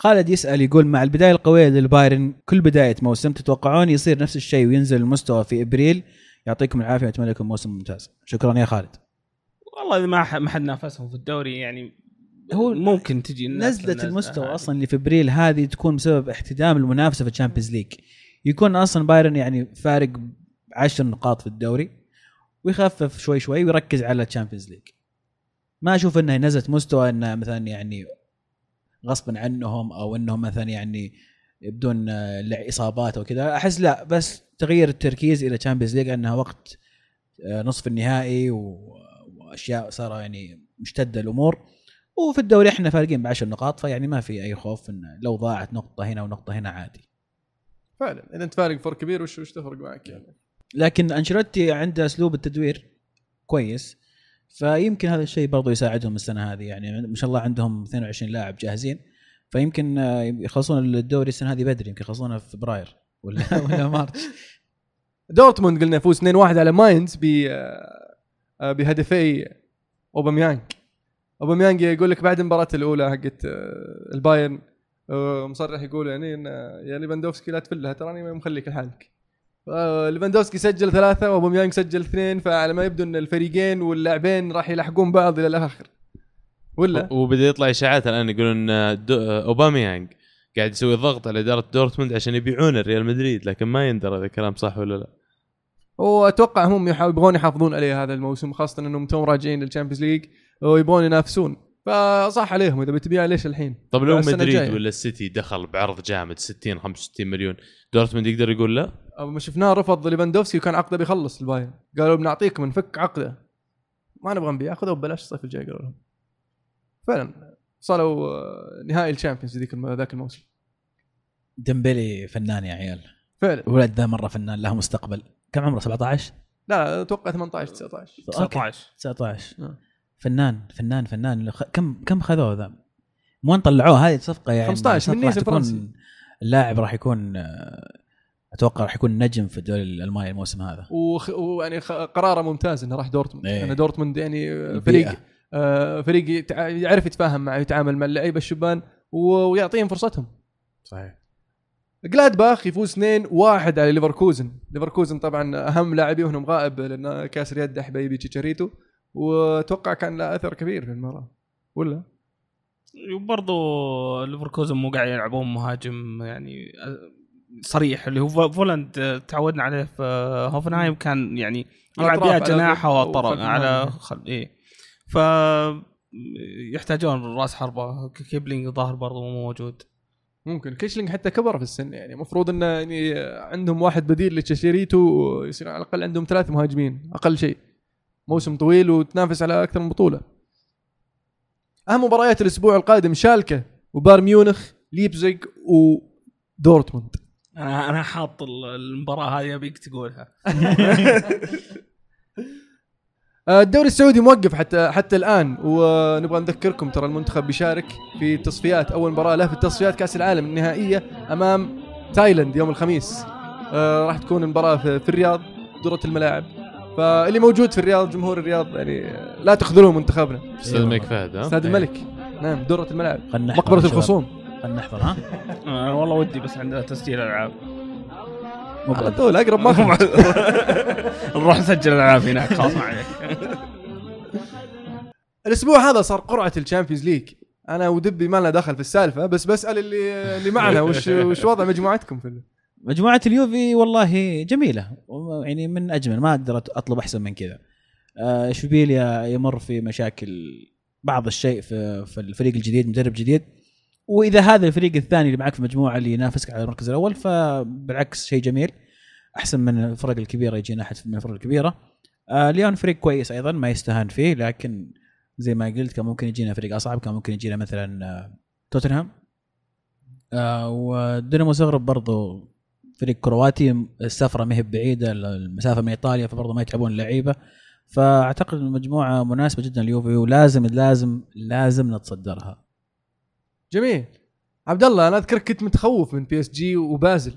خالد يسأل يقول مع البداية القوية للبايرن كل بداية موسم تتوقعون يصير نفس الشيء وينزل المستوى في إبريل؟ يعطيكم العافية واتمنى لكم موسم ممتاز. شكرا يا خالد. والله إذا ما ما حد نافسهم في الدوري يعني هو ممكن تجي نزلة المستوى هذه. أصلا اللي في إبريل هذه تكون بسبب احتدام المنافسة في ال Champions League يكون أصلا بايرن يعني فارق عشر نقاط في الدوري ويخفف شوي شوي ويركز على ال Champions League ما أشوف إنها نزلت مستوى إنها مثلا يعني غصبا عنهم أو إنهم مثلا يعني بدون آه، اصابات أو كذا أحس لا بس تغيير التركيز إلى Champions League انها وقت آه، نصف النهائي وأشياء صار يعني مشتدة الأمور. وفي الدوري إحنا فارقين بعشر نقاط فيعني ما في أي خوف إن لو ضاعت نقطة هنا ونقطة هنا عادي. فعلا. إذا أنت فارق فرق كبير وش وش تفرق معك يعني؟ لكن أنشيلوتي عنده أسلوب التدوير كويس. فيمكن هذا الشيء برضو يساعدهم السنة هذه يعني ما شاء الله عندهم 22 لاعب جاهزين فيمكن آه، يخلصون الدوري السنة هذه بدري يمكن يخلصونه في فبراير ولا *laughs* ولا مارس. دورتموند قلنا يفوز 2-1 على ماينز ب آه، آه، بهدفي أوباميانج. أوباميانج يقول لك بعد المباراة الأولى حقت البايرن مصرح يقول يعني آه، يا ليفاندوفسكي لا تفلها تراني مخليك لحالك. ليفاندوفسكي سجل ثلاثة واوباميانج سجل اثنين فعلى ما يبدو إن الفريقين واللاعبين راح يلحقون بعض إلى الآخر ولا وبدأ يطلع إشاعات الآن يقولون آه، آه، اوباميانج قاعد يسوي ضغط على إدارة دورتموند عشان يبيعونه لريال مدريد لكن ما يندرى إذا الكلام صح ولا لا. وأتوقع هم يبغون يحافظون عليه هذا الموسم خاصة إنهم توم راجعين لل Champions League ويبغون ينافسون. فصح عليهم إذا بتبيع ليش الحين؟ طب لو مدريد. ولا السيتي دخل بعرض جامد 60 65 مليون دورتموند يقدر يقول لا؟ ما شفناه رفض ليفاندوفسكي وكان عقده بيخلص البايرن. قالوا بنعطيكم نفك عقده. ما نبغى نبيع خذوه ببلاش الصيف الجاي قالوا لهم. فعلا وصلوا آه، نهائي ال Champions ذيك ذاك الموسم. ديمبلي فنان يا عيال. فعلا. الولد ذا مرة فنان له مستقبل. كم عمره؟ 17 لا أتوقع 18 19 okay. 19 19 نعم. فنان فنان فنان. خ- كم كم خذوه ذا؟ من وين طلعوه هذه صفقة يعني 15 من راح نيس تكون الفرنسي. اللاعب راح يكون آه، أتوقع راح يكون نجم في الدوري الألماني الموسم هذا. وخ... ويعني خ... قراره ممتاز إنه راح دورتموند. إيه. يعني دورتموند يعني آه، البيئة. فريق آه فريق يتع... يعرف يتفاهم معه يتعامل مع اللعيبة الشبان و... ويعطيهم فرصتهم. صحيح. جلادباخ يفوز 2 1 على ليفركوزن. ليفركوزن طبعا أهم لاعبيهم غائب لأن كسر اليد حبيبي تشيتشاريتو وأتوقع كان له أثر كبير في المباراة. ولا؟ وبرضه ليفركوزن مو قاعد يلعبون مهاجم يعني صريح اللي هو فو- فولند تعودنا عليه في هوفنهايم كان يعني يلعب على جناح أو طرف على. خل إيه. ف يحتاجون راس حربة كيسلينج ظاهر برضه مو موجود. ممكن. كيسلينج حتى كبر في السن يعني المفروض إنه يعني عندهم واحد بديل لتشيتشاريتو يصير على الأقل عندهم ثلاث مهاجمين أقل شيء. موسم طويل وتنافس على أكثر من بطولة. أهم مباريات الأسبوع القادم شالكه وبايرن ميونخ ليبزيج ودورتموند. أنا أنا حاط ال- المباراة هذه أبيك تقولها. *laughs* آه، الدوري السعودي موقف حتى حتى الآن ونبغى نذكركم ترى المنتخب بيشارك في تصفيات أول مباراة له في تصفيات كأس العالم النهائية أمام تايلاند يوم الخميس. آه، راح تكون المباراة في, في الرياض دره الملاعب. فاللي موجود في الرياض جمهور الرياض يعني لا تخذلون منتخبنا. أستاذ. الملك فهد ها؟ استاد الملك. نعم دره الملاعب. شباب. الخصوم. خلنا نحضر ها؟ أنا والله ودي بس عندنا تسجيل العاب مو على. طول أقرب ما *laughs* نروح نسجل العاب هناك خلاص ما عليك. *laughs* الأسبوع هذا صار قرعة ال Champions League. أنا ودبي ما لنا دخل في السالفة بس بسأل اللي اللي معنا وش *laughs* وش وضع مجموعتكم في مجموعة اليوفي والله جميلة يعني من أجمل ما أقدر أطلب أحسن من كذا. آه، اشبيليا يمر في مشاكل بعض الشيء في في الفريق الجديد مدرب جديد. وإذا هذا الفريق الثاني اللي معك في المجموعه اللي ينافسك على المركز الأول فبالعكس شيء جميل. أحسن من الفرق الكبيرة يجينا أحد من الفرق الكبيرة. آه ليون فريق كويس أيضا ما يستهان فيه لكن زي ما قلت كان ممكن يجينا فريق أصعب كان ممكن يجينا مثلا آه توتنهام. آه ودينامو زغرب برضو فريق كرواتي السفرة ما هي بعيدة المسافة من ايطاليا فبرضه ما يتعبون اللعيبة. فأعتقد المجموعة مناسبة جدا لليوفي ولازم لازم لازم نتصدرها. جميل. عبد الله أنا أذكرك كنت متخوف من PSG وبازل.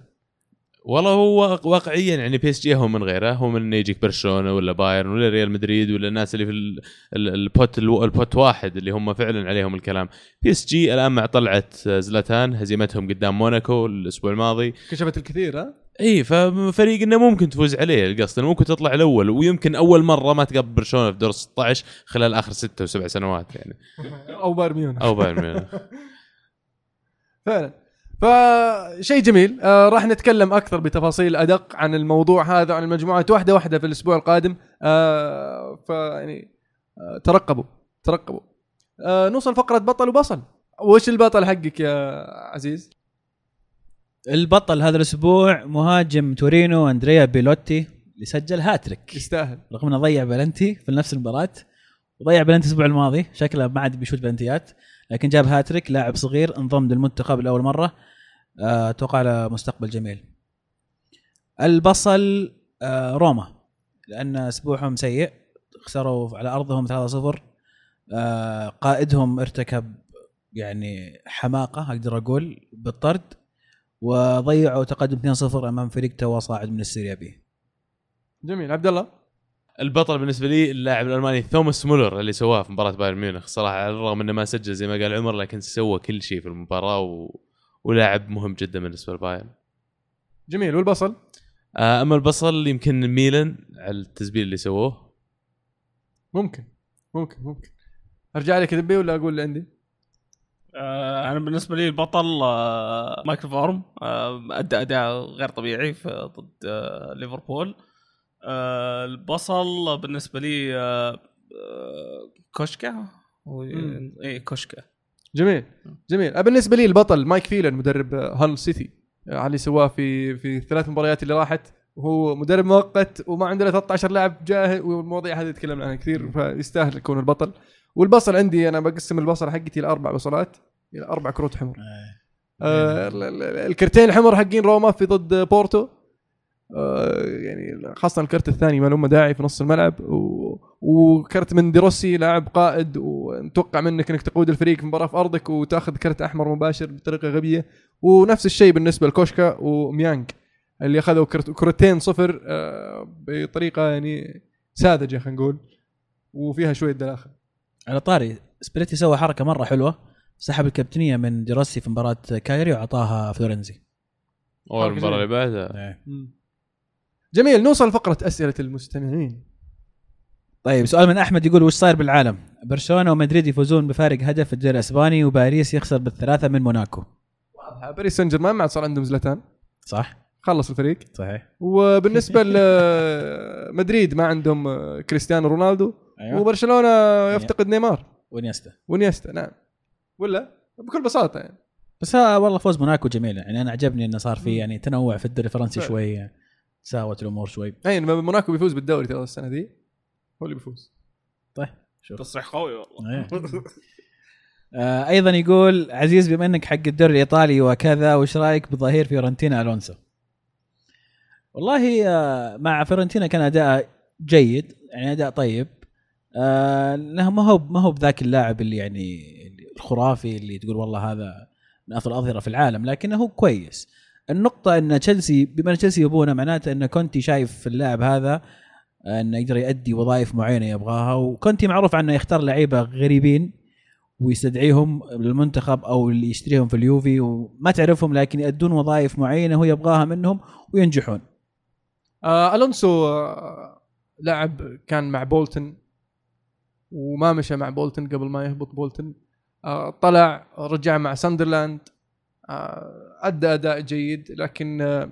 والله هو واقعيا يعني PSG هو من غيره. هو من إنه يجيك برشلونة ولا بايرن ولا ريال مدريد ولا الناس اللي في ال- ال- ال pot ال pot واحد اللي هم فعلا عليهم الكلام. PSG الآن مع طلعة زلاتان هزيمتهم قدام موناكو الأسبوع الماضي. كشفت الكثير ها؟ إي ففريق إنه ممكن تفوز عليه القصد إنه ممكن تطلع الأول. ويمكن أول مرة ما تقابل برشلونة في دور 16 خلال آخر ستة وسبع سنوات يعني. أو بايرن ميونخ. أو بايرن ميونخ. *laughs* فعلا. فشيء جميل. آه راح نتكلم أكثر بتفاصيل أدق عن الموضوع هذا عن المجموعات واحدة واحدة في الأسبوع القادم. آه فيعني آه ترقبوا ترقبوا. آه نوصل فقرة بطل وبصل. وش البطل حقك يا عزيز؟ البطل هذا الأسبوع مهاجم تورينو أندريا بيلوتي اللي سجل هاتريك. يستاهل. رغم إنه ضيع بلنتي في نفس المباراة وضيع بلنتي الأسبوع الماضي. شكله ما عاد بيشوت بلنتيات. لكن جاب هاتريك لاعب صغير انضم للمنتخب لأول مرة. آه، أتوقع له مستقبل جميل. البصل آه، روما لأن أسبوعهم سيء خسروا على أرضهم 3-0 آه، قائدهم ارتكب يعني حماقة أقدر أقول بالطرد وضيعوا تقدم 2-0 أمام فريق تو صاعد من ال Serie B. جميل. عبد الله؟ البطل بالنسبة لي اللاعب الألماني توماس مولر اللي سواه في مباراة بايرن ميونخ. صراحة على الرغم إنه ما سجل زي ما قال عمر لكن سوى كل شيء في المباراة و... ولاعب مهم جدا بالنسبة لبايرن. جميل. والبصل؟ آه، أما البصل يمكن ميلان على التسجيل اللي سووه. ممكن. ممكن ممكن. أرجع لك دبي ولا أقول اللي عندي؟ آه أنا بالنسبة لي البطل آه مايكل فورم آه ادى أداء غير طبيعي في ضد آه ليفربول. آه البصل بالنسبة لي آه آه كوشكا. اي كوشكا جميل. جميل. أه، بالنسبة لي البطل مايك فيلان مدرب هال سيتي. آه، على اللي سواه في في الثلاث مباريات اللي راحت وهو مدرب مؤقت وما عنده إلا 13 لاعب جاهز والمواضيع هذه تكلمنا عنها كثير فيستاهل يكون البطل. والبصل عندي أنا بقسم البصل حقتي لاربع بصلات إلى أربع كروت حمر. آه. ال- ال- الكرتين الحمر حقين روما في ضد بورتو. آه يعني خاصة الكرت الثاني ما له داعي في نص الملعب و... وكرت من ديروسي لاعب قائد ونتوقع منك إنك تقود الفريق في مباراة في أرضك وتأخذ كرت أحمر مباشر بطريقة غبية. ونفس الشيء بالنسبة لكوشكا ونيانج اللي أخذوا كرت... كرتين صفر آه بطريقة يعني ساذجة خلينا نقول وفيها شوية دلاخة. على طاري سباليتي سوى حركة مرة حلوة سحب الكابتنية من ديروسي في مباراة كالياري وأعطاها فلورنزي. أو حركة المباراة اللي. بعدها. جميل نوصل لفقرة أسئلة المستمعين. طيب سؤال من أحمد يقول وش صاير بالعالم؟ برشلونة ومدريد يفوزون بفارق هدف في الدوري الأسباني وباريس يخسر بالثلاثة من موناكو. واضحة باريس سان جيرمان ما عاد صار عندهم زلاتان صح؟ خلص الفريق. صحيح. وبالنسبة *laughs* لمدريد ما عندهم كريستيانو رونالدو أيوه. وبرشلونة يفتقد نيمار. ونيستا ونيستا نعم. ولا؟ بكل بساطة يعني. بس ها والله فوز موناكو جميل يعني أنا عجبني إنه صار في يعني تنوع في الدوري الفرنسي فعلا. شوي يعني ساوت الأمور شوي. اي موناكو بيفوز بالدوري ترى السنة دي. هو اللي بيفوز. طيب شوف. تصريح قوي والله. إيه. *laughs* آه أيضا يقول عزيز بما إنك حق الدوري الإيطالي وكذا وش رأيك بظهير فيورنتينا ألونسو؟ والله آه مع فيورنتينا كان أداء جيد يعني أداء طيب. آه له ما هو ما هو بذاك اللاعب اللي يعني الخرافي اللي تقول والله هذا من أفضل الأظهرة في العالم لكنه هو كويس. النقطة إن تشيلسي بما إن تشيلسي يبونه معناته إن كونتي شايف في اللاعب هذا إنه يقدر يؤدي وظائف معينة يبغاها. وكونتي معروف عنه يختار لعيبة غريبين ويستدعيهم للمنتخب أو اللي يشتريهم في اليوفي وما تعرفهم لكن يؤدون وظائف معينة هو يبغاها منهم وينجحون. آه ألونسو آه لاعب كان مع بولتن وما مشى مع بولتن قبل ما يهبط بولتن. آه طلع رجع مع ساندرلاند. أدى أداء جيد لكن آه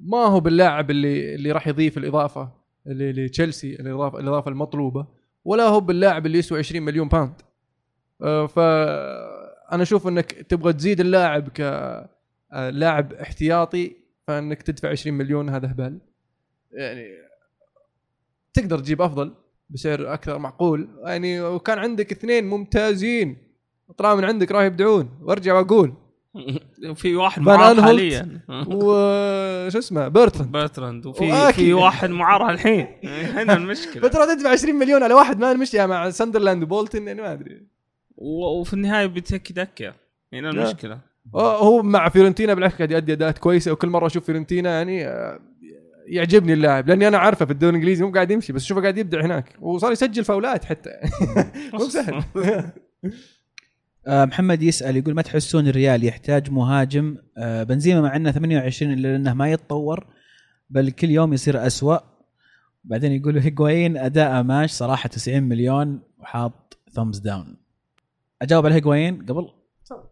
ما هو باللاعب اللي اللي راح يضيف الإضافة لتشيلسي الإضافة الإضافة المطلوبة ولا هو باللاعب اللي يسوى 20 مليون pound آه فانا أشوف إنك تبغى تزيد اللاعب كلاعب احتياطي فإنك تدفع 20 مليون هذا هبال يعني تقدر تجيب أفضل بسعر أكثر معقول. يعني وكان عندك اثنين ممتازين طلع من عندك راح يبدعون. وارجع وأقول. *laughs* في واحد أنهولت. حاليا. وش *laughs* اسمه بيرتراند. برتراند وفي. في واحد معار الحين. *laughs* هنا المشكلة. فترى تدفع 20 مليون على واحد ما مشي مع ساندرلاند وبولتن يعني ما أدري. وفي النهاية بتكي دكه هنا المشكلة. هو مع فيورنتينا بالعكس قاعد يؤدي أداءات كويسة وكل مرة أشوف فيورنتينا يعني آه، يعجبني اللاعب. لأني أنا عارفه في الدوري الإنجليزي مو قاعد يمشي بس شوفه قاعد يبدع هناك. وصار يسجل فاولات حتى. مو سهل. محمد يسأل يقول ما تحسون الريال يحتاج مهاجم؟ آه بنزيما مع إنه 28 إلا إنه ما يتطور بل كل يوم يصير أسوأ. بعدين يقول *laughs* هيجوايين اداءه ماش صراحة 90 مليون وحاط ثمز داون أجاوب على هيجوايين قبل؟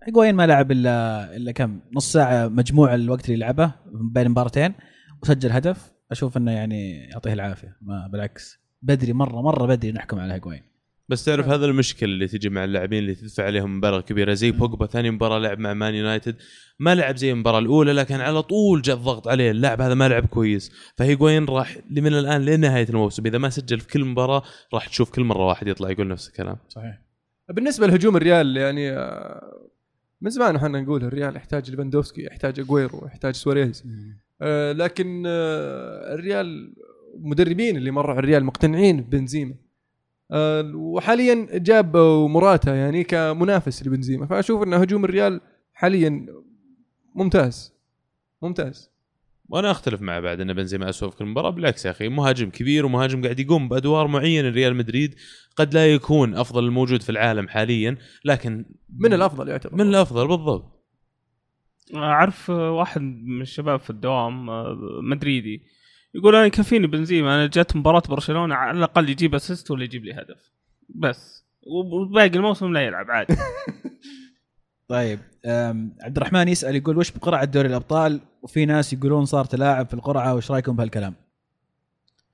هيجوايين ما لعب إلا إلا كم؟ نص ساعة مجموع الوقت اللي لعبه بين مباراتين وسجل هدف. أشوف إنه يعني يعطيه العافية ما بالعكس. بدري مرة مرة بدري نحكم على هيجوايين بس تعرف هذا المشكلة اللي تجي مع اللاعبين اللي تدفع عليهم مبالغ كبيرة زي بوجبا ثاني مباراة لعب مع مان يونايتد. ما لعب زي المباراة الأولى لكن على طول جاء الضغط عليه. اللاعب هذا ما لعب كويس. فهيجوين راح من الآن لنهاية الموسم. إذا ما سجل في كل مباراة راح تشوف كل مرة واحد يطلع يقول نفس الكلام. صحيح. بالنسبة لهجوم الريال يعني آه، من زمان إحنا نقول الريال يحتاج ليفاندوفسكي يحتاج اجويرو يحتاج سواريز. آه، لكن آه، الريال المدربين اللي مروا على الريال مقتنعين ببنزيما. وحاليا جاب مراتا يعني كمنافس لبنزيما. فأشوف إن هجوم الريال حاليا ممتاز. ممتاز. وأنا أختلف معه بعد إن بنزيما اسوء في كل مباراة. بالعكس يا أخي مهاجم كبير ومهاجم قاعد يقوم بأدوار معينة. لريال مدريد قد لا يكون أفضل الموجود في العالم حاليا لكن من الأفضل يعتبر. من الأفضل بالضبط. أعرف واحد من الشباب في الدوام آه، مدريدي. يقول أنا يكفيني بنزيما أنا جت مباراة برشلونة على الأقل يجيب اسيست ولا يجيب لي هدف بس وباقي الموسم لا يلعب عادي *laughs* طيب عبد الرحمن يسأل يقول وش بقرعة دوري الأبطال وفي ناس يقولون صار تلاعب في القرعة وش رأيكم بهالكلام؟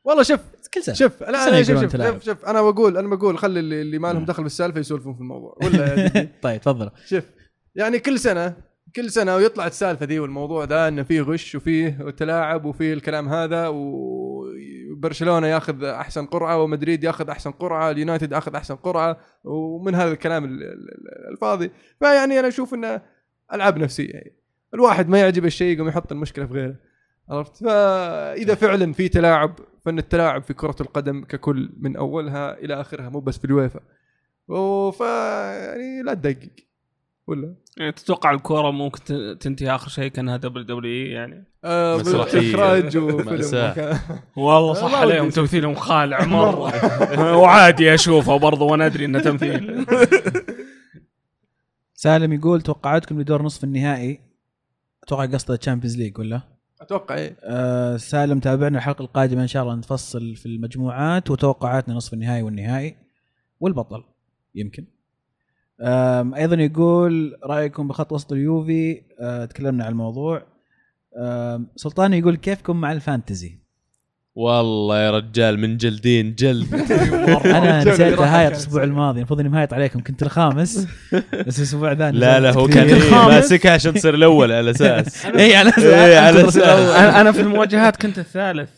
والله شوف كل سنة شوف لا سنة أنا شوف شوف. شوف شوف أنا بقول أنا بقول خلي اللي, اللي ما لهم نعم. دخل بالسالفه يسولفون في الموضوع ولا جدي؟ *laughs* طيب تفضل شوف يعني كل سنة كل سنة ويطلع السالفة ذي والموضوع ذا إنه فيه غش وفيه تلاعب وفيه الكلام هذا وبرشلونة ياخذ أحسن قرعة ومدريد ياخذ أحسن قرعة اليونايتد أخذ أحسن قرعة ومن هذا الكلام ال- ال- الفاضي. فيعني أنا أشوف إنه ألعاب نفسية. يعني. الواحد ما يعجبه الشيء يقوم يحط المشكلة في غيره. عرفت؟ فإذا فعلا في تلاعب فإن التلاعب في كرة القدم ككل من أولها إلى آخرها مو بس في الويفا. وف يعني لا تدقق. ولا؟ يعني تتوقع الكورة ممكن تنتهي آخر شيء كانها WWE يعني؟ آه مسرحية. اخراج والله صح عليهم تمثيلهم خالع *laughs* مرة. *laughs* وعادي أشوفه برضه وأنا أدري إنه تمثيل. *laughs* سالم يقول توقعاتكم لدور نصف النهائي؟ أتوقع قصده Champions League ولا؟ أتوقع إيه. آه سالم تابعنا الحلقة القادمة إن شاء الله نفصل في المجموعات وتوقعاتنا نصف النهائي والنهائي والبطل يمكن. أيضا يقول رأيكم بخط وسط اليوفي؟ آه تكلمنا عن الموضوع. سلطان يقول كيفكم مع ال Fantasy؟ والله يا رجال من جلدين جلد. *laughs* أنا نسيت هايط. الأسبوع الماضي. المفروض إني مهايط عليكم. كنت الخامس بس الأسبوع ذا لا لا هو كان. إيه ماسكها عشان تصير الأول على أساس. *laughs* اي على أساس. إيه،. أنا أنا في المواجهات كنت الثالث.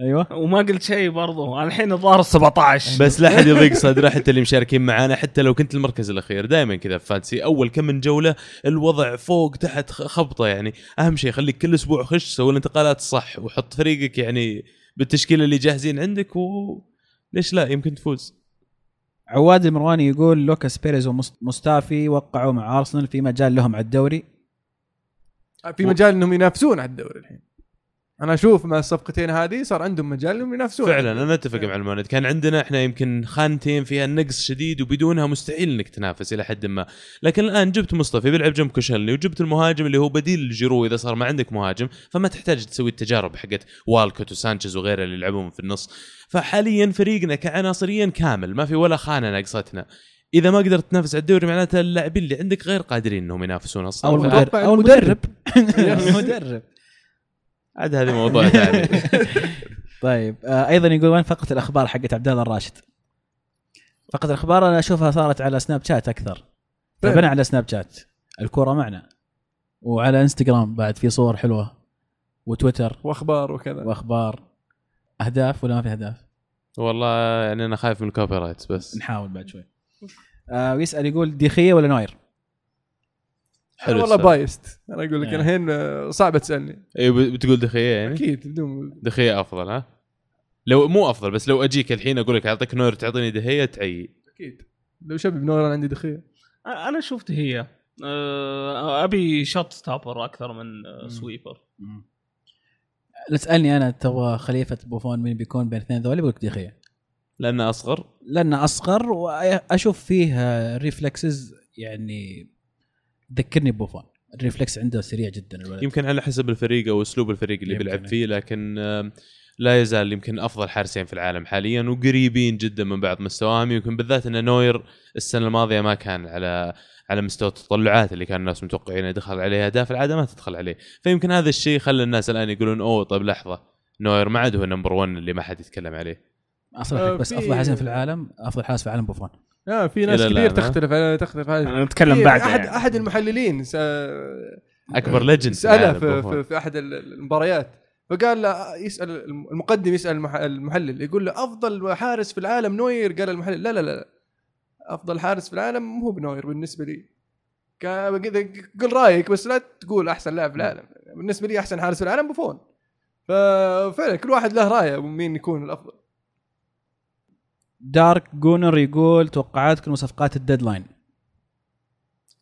أيوه. وما قلت شيء برضه الحين الظاهر 17 بس لا أحد يضيق صدره حتى اللي مشاركين معانا حتى لو كنت المركز الأخير. دائما كذا في Fantasy أول كم من جولة الوضع فوق تحت خ- خبطة يعني. أهم شيء خليك كل أسبوع خش سوي الانتقالات الصح وحط فريقك يعني بالتشكيلة اللي جاهزين عندك و ليش لا يمكن تفوز. عواد المرواني يقول لوكاس بيريز ومستافي وقعوا مع أرسنال في مجال لهم على الدوري. في مجال إنهم ينافسون على الدوري الحين. أنا أشوف مع الصفقتين هذه صار عندهم مجال انهم ينافسون. فعلا أنا أتفق مع الماند كان عندنا إحنا يمكن خانتين فيها نقص شديد وبدونها مستحيل إنك تنافس إلى حد ما. لكن الآن جبت مستافي بيلعب جنب كوشلني وجبت المهاجم اللي هو بديل لجيرو إذا صار ما عندك مهاجم فما تحتاج تسوي التجارب حقت والكوت وسانشيز وغيره اللي يلعبون في النص. فحاليا فريقنا كعناصريا كامل ما في ولا خانة ناقصتنا. إذا ما قدرت تنافس على الدوري معناته اللاعبين اللي عندك غير قادرين إنهم ينافسون أصلا. أو المدرب. أو. المدرب. *laughs* عاد هذه موضوع ثاني. *laughs* طيب آه أيضا يقول وين فقره الأخبار حقت عبد الله الراشد؟ فقره الأخبار أنا أشوفها صارت على سناب شات أكثر. تابعنا على سناب شات. الكورة معنا. وعلى إنستغرام بعد في صور حلوة. وتويتر. وأخبار وكذا. وأخبار. أهداف ولا ما في أهداف؟ والله يعني أنا خايف من ال copyrights بس. نحاول بعد شوي. آه ويسأل يقول ديخية ولا نوير؟ حلو والله. biased. أنا أقول لك يعني. الحين آه، صعبه تسالني اي بتقول دخية يعني؟ أكيد بدون دخية أفضل ها؟ لو مو أفضل بس لو أجيك الحين أقول لك أعطيك نوير تعطيني دخية تعي أكيد. وش أبي بنوير أنا عندي دخية. أنا شفت هي. أبي shot stopper أكثر من sweeper. لا تسألني أنا تبغى خليفة بوفون مين بيكون بين الاثنين ذولي بقول لك ديخيه لأنه أصغر؟ لأنه أصغر واشوف فيه reflexes يعني تذكرني ببوفون ال reflex عنده سريع جدا الولد. يمكن على حسب الفريق أو أسلوب الفريق اللي بيلعب إيه. فيه لكن آم، لا يزال يمكن أفضل حارسين في العالم حاليا وقريبين جدا من بعض مستواهم. يمكن بالذات إن نوير السنة الماضية ما كان على على مستوى التطلعات اللي كان الناس متوقعين يدخل عليه. أهداف العادة ما تدخل عليه. فيمكن هذا الشيء خلى الناس الآن يقولون أوه طيب لحظة نوير ما عاد هو number 1 اللي ما حد يتكلم عليه. آه، لك بس في- أفضل حارس في العالم أفضل حارس في العالم بوفون. آه في ناس كثير؟ تختلف على تختلف. على أنا نتكلم بعد احد يعني. أحد المحللين س... أكبر legend سأله في, في, في أحد المباريات فقال له يسأل المقدم يسأل المح- المحلل يقول له أفضل حارس في العالم نوير؟ قال المحلل لا لا لا أفضل حارس في العالم مو بنوير بالنسبة لي. كذا قل رأيك بس لا تقول أحسن لاعب في العالم. بالنسبة لي أحسن حارس في العالم بوفون. ففعلا كل واحد له رايه مين يكون الأفضل. دارك جونر يقول توقعاتكم وصفقات ال deadline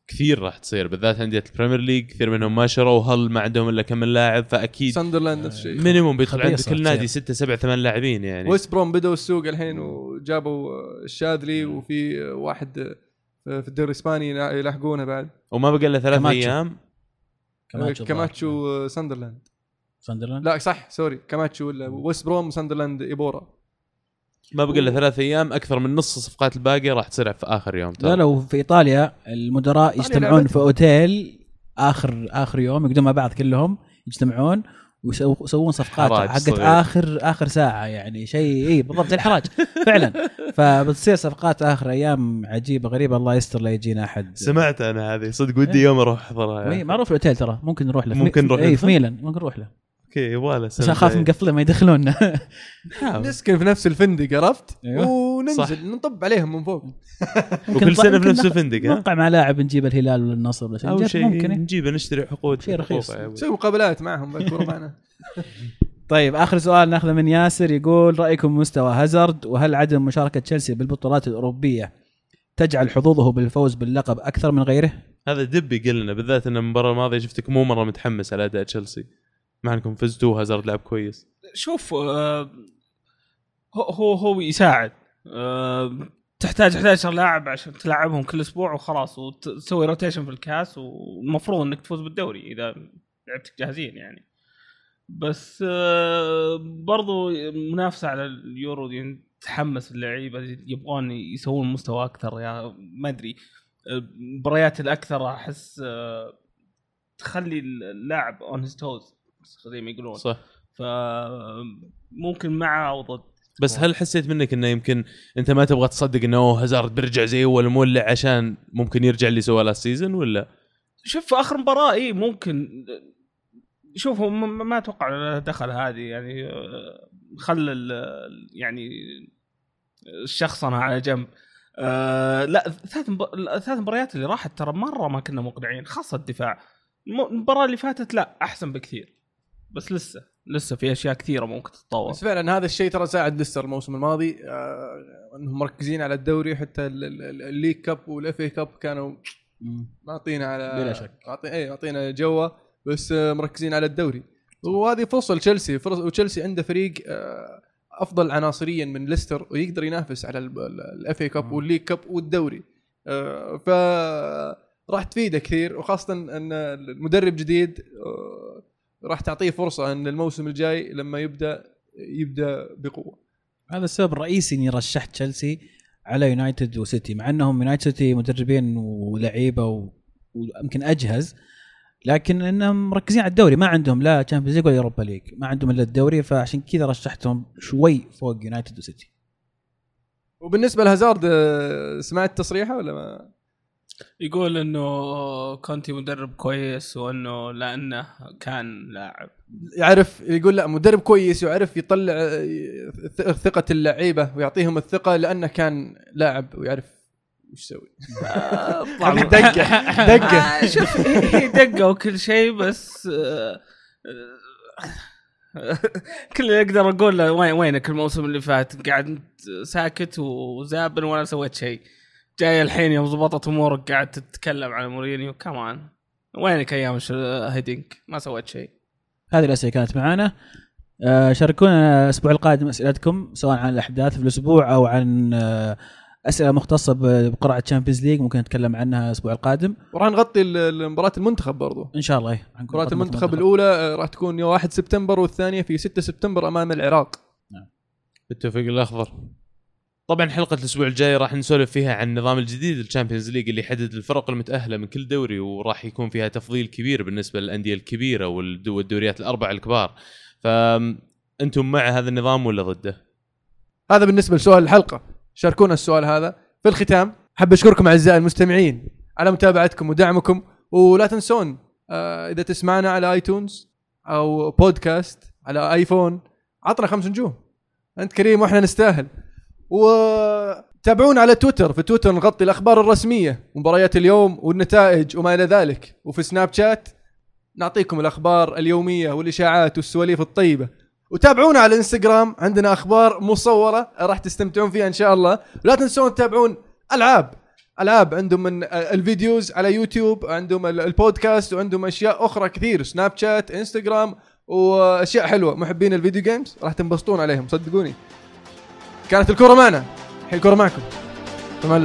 كثير راح تصير بالذات أندية ال Premier League كثير منهم ما شروا هل ما عندهم إلا كم من لاعب فأكيد ساندرلاند نفس الشيء. minimum بيدخل عند كل نادي تصير. ستة سبع ثمان لاعبين يعني. ويست بروم بدأوا السوق الحين وجابوا الشاذلي وفي واحد في الدوري الإسباني يلاحقونه بعد. وما بقى إلا ثلاث. أيام. كماتشو كاماتشو ساندرلاند ساندرلاند لا صح sorry كاماتشو ولا ويست بروم ساندرلاند إيبورا. ما بقى الا ثلاث أيام أكثر من نص الصفقات الباقيه راح تصير في آخر يوم ترى. لا لو في إيطاليا المدراء يجتمعون. في أوتيل آخر آخر يوم يقعدون مع بعض كلهم يجتمعون ويسو- ويسوون صفقات حقت. آخر آخر ساعة يعني شيء إي بالضبط زي الحراج *laughs* فعلا فبتصير صفقات آخر أيام عجيبة غريبة الله يستر لا يجينا أحد سمعت أنا هذه صدق ودي يوم أروح احضرها إيه، معروف الأوتيل ترى ممكن نروح له ممكن نروح إي له؟ في ميلان ممكن نروح له okay يبغى له بس أخاف مقفلين ما يدخلوننا نسكن في نفس الفندق عرفت؟ أيوه. وننزل صح. نطب عليهم من فوق *laughs* وكل سنة في نفس الفندق ها نوقع مع لاعب نجيب الهلال ولا النصر ولا شيء أو شيء ممكن إيه. نجيبه نشتري عقود شيء رخيص. نسوي مقابلات معهم معنا *laughs* طيب آخر سؤال ناخذه من ياسر يقول رأيكم مستوى هازارد وهل عدم مشاركة تشيلسي بالبطولات الأوروبية تجعل حظوظه بالفوز باللقب أكثر من غيره؟ هذا دب يقول لنا بالذات إن المباراة الماضية شفتك مو مرة متحمس على أداء تشيلسي مع انكم فزتوا وهازارد لعب كويس. شوف آه، هو هو يساعد. آه، تحتاج 11 لاعب عشان تلعبهم كل أسبوع وخلاص وتسوي rotation في الكاس والمفروض إنك تفوز بالدوري إذا لعبتك جاهزين يعني. بس آه، برضو منافسة على اليورو دي تحمس اللعيبة يبغون يسوون مستوى أكثر يا ما أدري. المباريات الأكثر أحس آه، تخلي اللاعب on his toes زي ما يقولون. صح. فممكن مع أو ضد بس هل حسيت منك إنه يمكن أنت ما تبغى تصدق إنه هازارد بيرجع زي أول مولع عشان ممكن يرجع اللي سواه last season ولا؟ شوف آخر مباراة إي ممكن. شوف هو ما أتوقع دخل هذه يعني خلى ال- يعني الشخصنه على جنب. آه لا ثلاث الثلاث مباريات اللي راحت ترى مرة ما كنا مقنعين خاصة الدفاع. الم- المباراة اللي فاتت لا أحسن بكثير. بس لسه لسه في أشياء كثيرة ممكن تتطور. بس فعلا هذا الشيء ترى ساعد ليستر الموسم الماضي آه إنهم مركزين على الدوري حتى ال- ال- ال- ال League Cup و FA Cup كانوا معطينا على بلا شك. معطي اي معطينا جوة بس آه، مركزين على الدوري. وهذه فرصة لتشيلسي فرص وتشيلسي عنده فريق آه، أفضل عناصريا من ليستر ويقدر ينافس على ال FA Cup وال League Cup والدوري. آه، ف راح تفيده كثير وخاصة إن المدرب جديد راح تعطيه فرصة إن الموسم الجاي لما يبدأ يبدأ بقوة هذا السبب الرئيسي إني رشحت تشيلسي على يونايتد وسيتي مع إنهم يونايتد سيتي مدربين ولعيبة و- ويمكن أجهز لكن إنهم مركزين على الدوري ما عندهم لا Champions League ولا Europa League ما عندهم إلا الدوري فعشان كذا رشحتهم شوي فوق يونايتد وسيتي وبالنسبة لهازارد آه، سمعت تصريحه ولا ما؟ يقول إنه كونتي مدرب كويس وإنه لأنه كان لاعب يعرف يقول لا مدرب كويس ويعرف يطلع ثقة اللعيبة ويعطيهم الثقة لأنه كان لاعب ويعرف وش يسوي *laughs* طبعاً. دقة- دقة. *laughs* آه، شوف هي دقة وكل شيء بس آه، *laughs* كل اللي أقدر أقول وينك الموسم اللي فات قاعد ساكت وزابن ولا سويت شيء جاي الحين يوم ضبطت أمورك قاعد تتكلم عن مورينيو. كمان وينك أيام هيدينك؟ ما سويت شيء. هذه الأسئلة كانت معانا. آه، شاركونا الأسبوع القادم أسئلتكم سواء عن الأحداث في الأسبوع أو عن آه، أسئلة مختصة بقرعه Champions League ممكن نتكلم عنها الأسبوع القادم. وراح نغطي ال- ال- مباراة المنتخب برضو. إن شاء الله إيه. مباراة المنتخب الأولى آه، راح تكون يوم 1 سبتمبر والثانية في 6 سبتمبر أمام العراق. بالتوفيق الأخضر. طبعا حلقة الأسبوع الجاي راح نسولف فيها عن النظام الجديد لل Champions League اللي يحدد الفرق المتأهلة من كل دوري وراح يكون فيها تفضيل كبير بالنسبة للأندية الكبيرة والدو- والدوريات الاربع الكبار. فانتم مع هذا النظام ولا ضده؟ هذا بالنسبة لسؤال الحلقة. شاركونا السؤال هذا. في الختام حاب أشكركم أعزائي المستمعين على متابعتكم ودعمكم ولا تنسون آه، إذا تسمعنا على iTunes أو بودكاست على آيفون عطنا خمس نجوم. أنت كريم وإحنا نستاهل. وتابعونا على تويتر. في تويتر نغطي الأخبار الرسمية مباريات اليوم والنتائج وما إلى ذلك. وفي سناب شات نعطيكم الأخبار اليومية والإشاعات والسواليف الطيبة. وتابعونا على الانستغرام عندنا أخبار مصورة راح تستمتعون فيها إن شاء الله. لا تنسون تتابعون ألعاب. ألعاب عندهم من ال videos على يوتيوب عندهم ال- البودكاست وعندهم أشياء أخرى كثير. سناب شات إنستغرام وأشياء حلوة. محبين الفيديو جيمز راح تنبسطون عليهم. صدقوني. كانت الكره معنا. الحين الكره معكم. تمام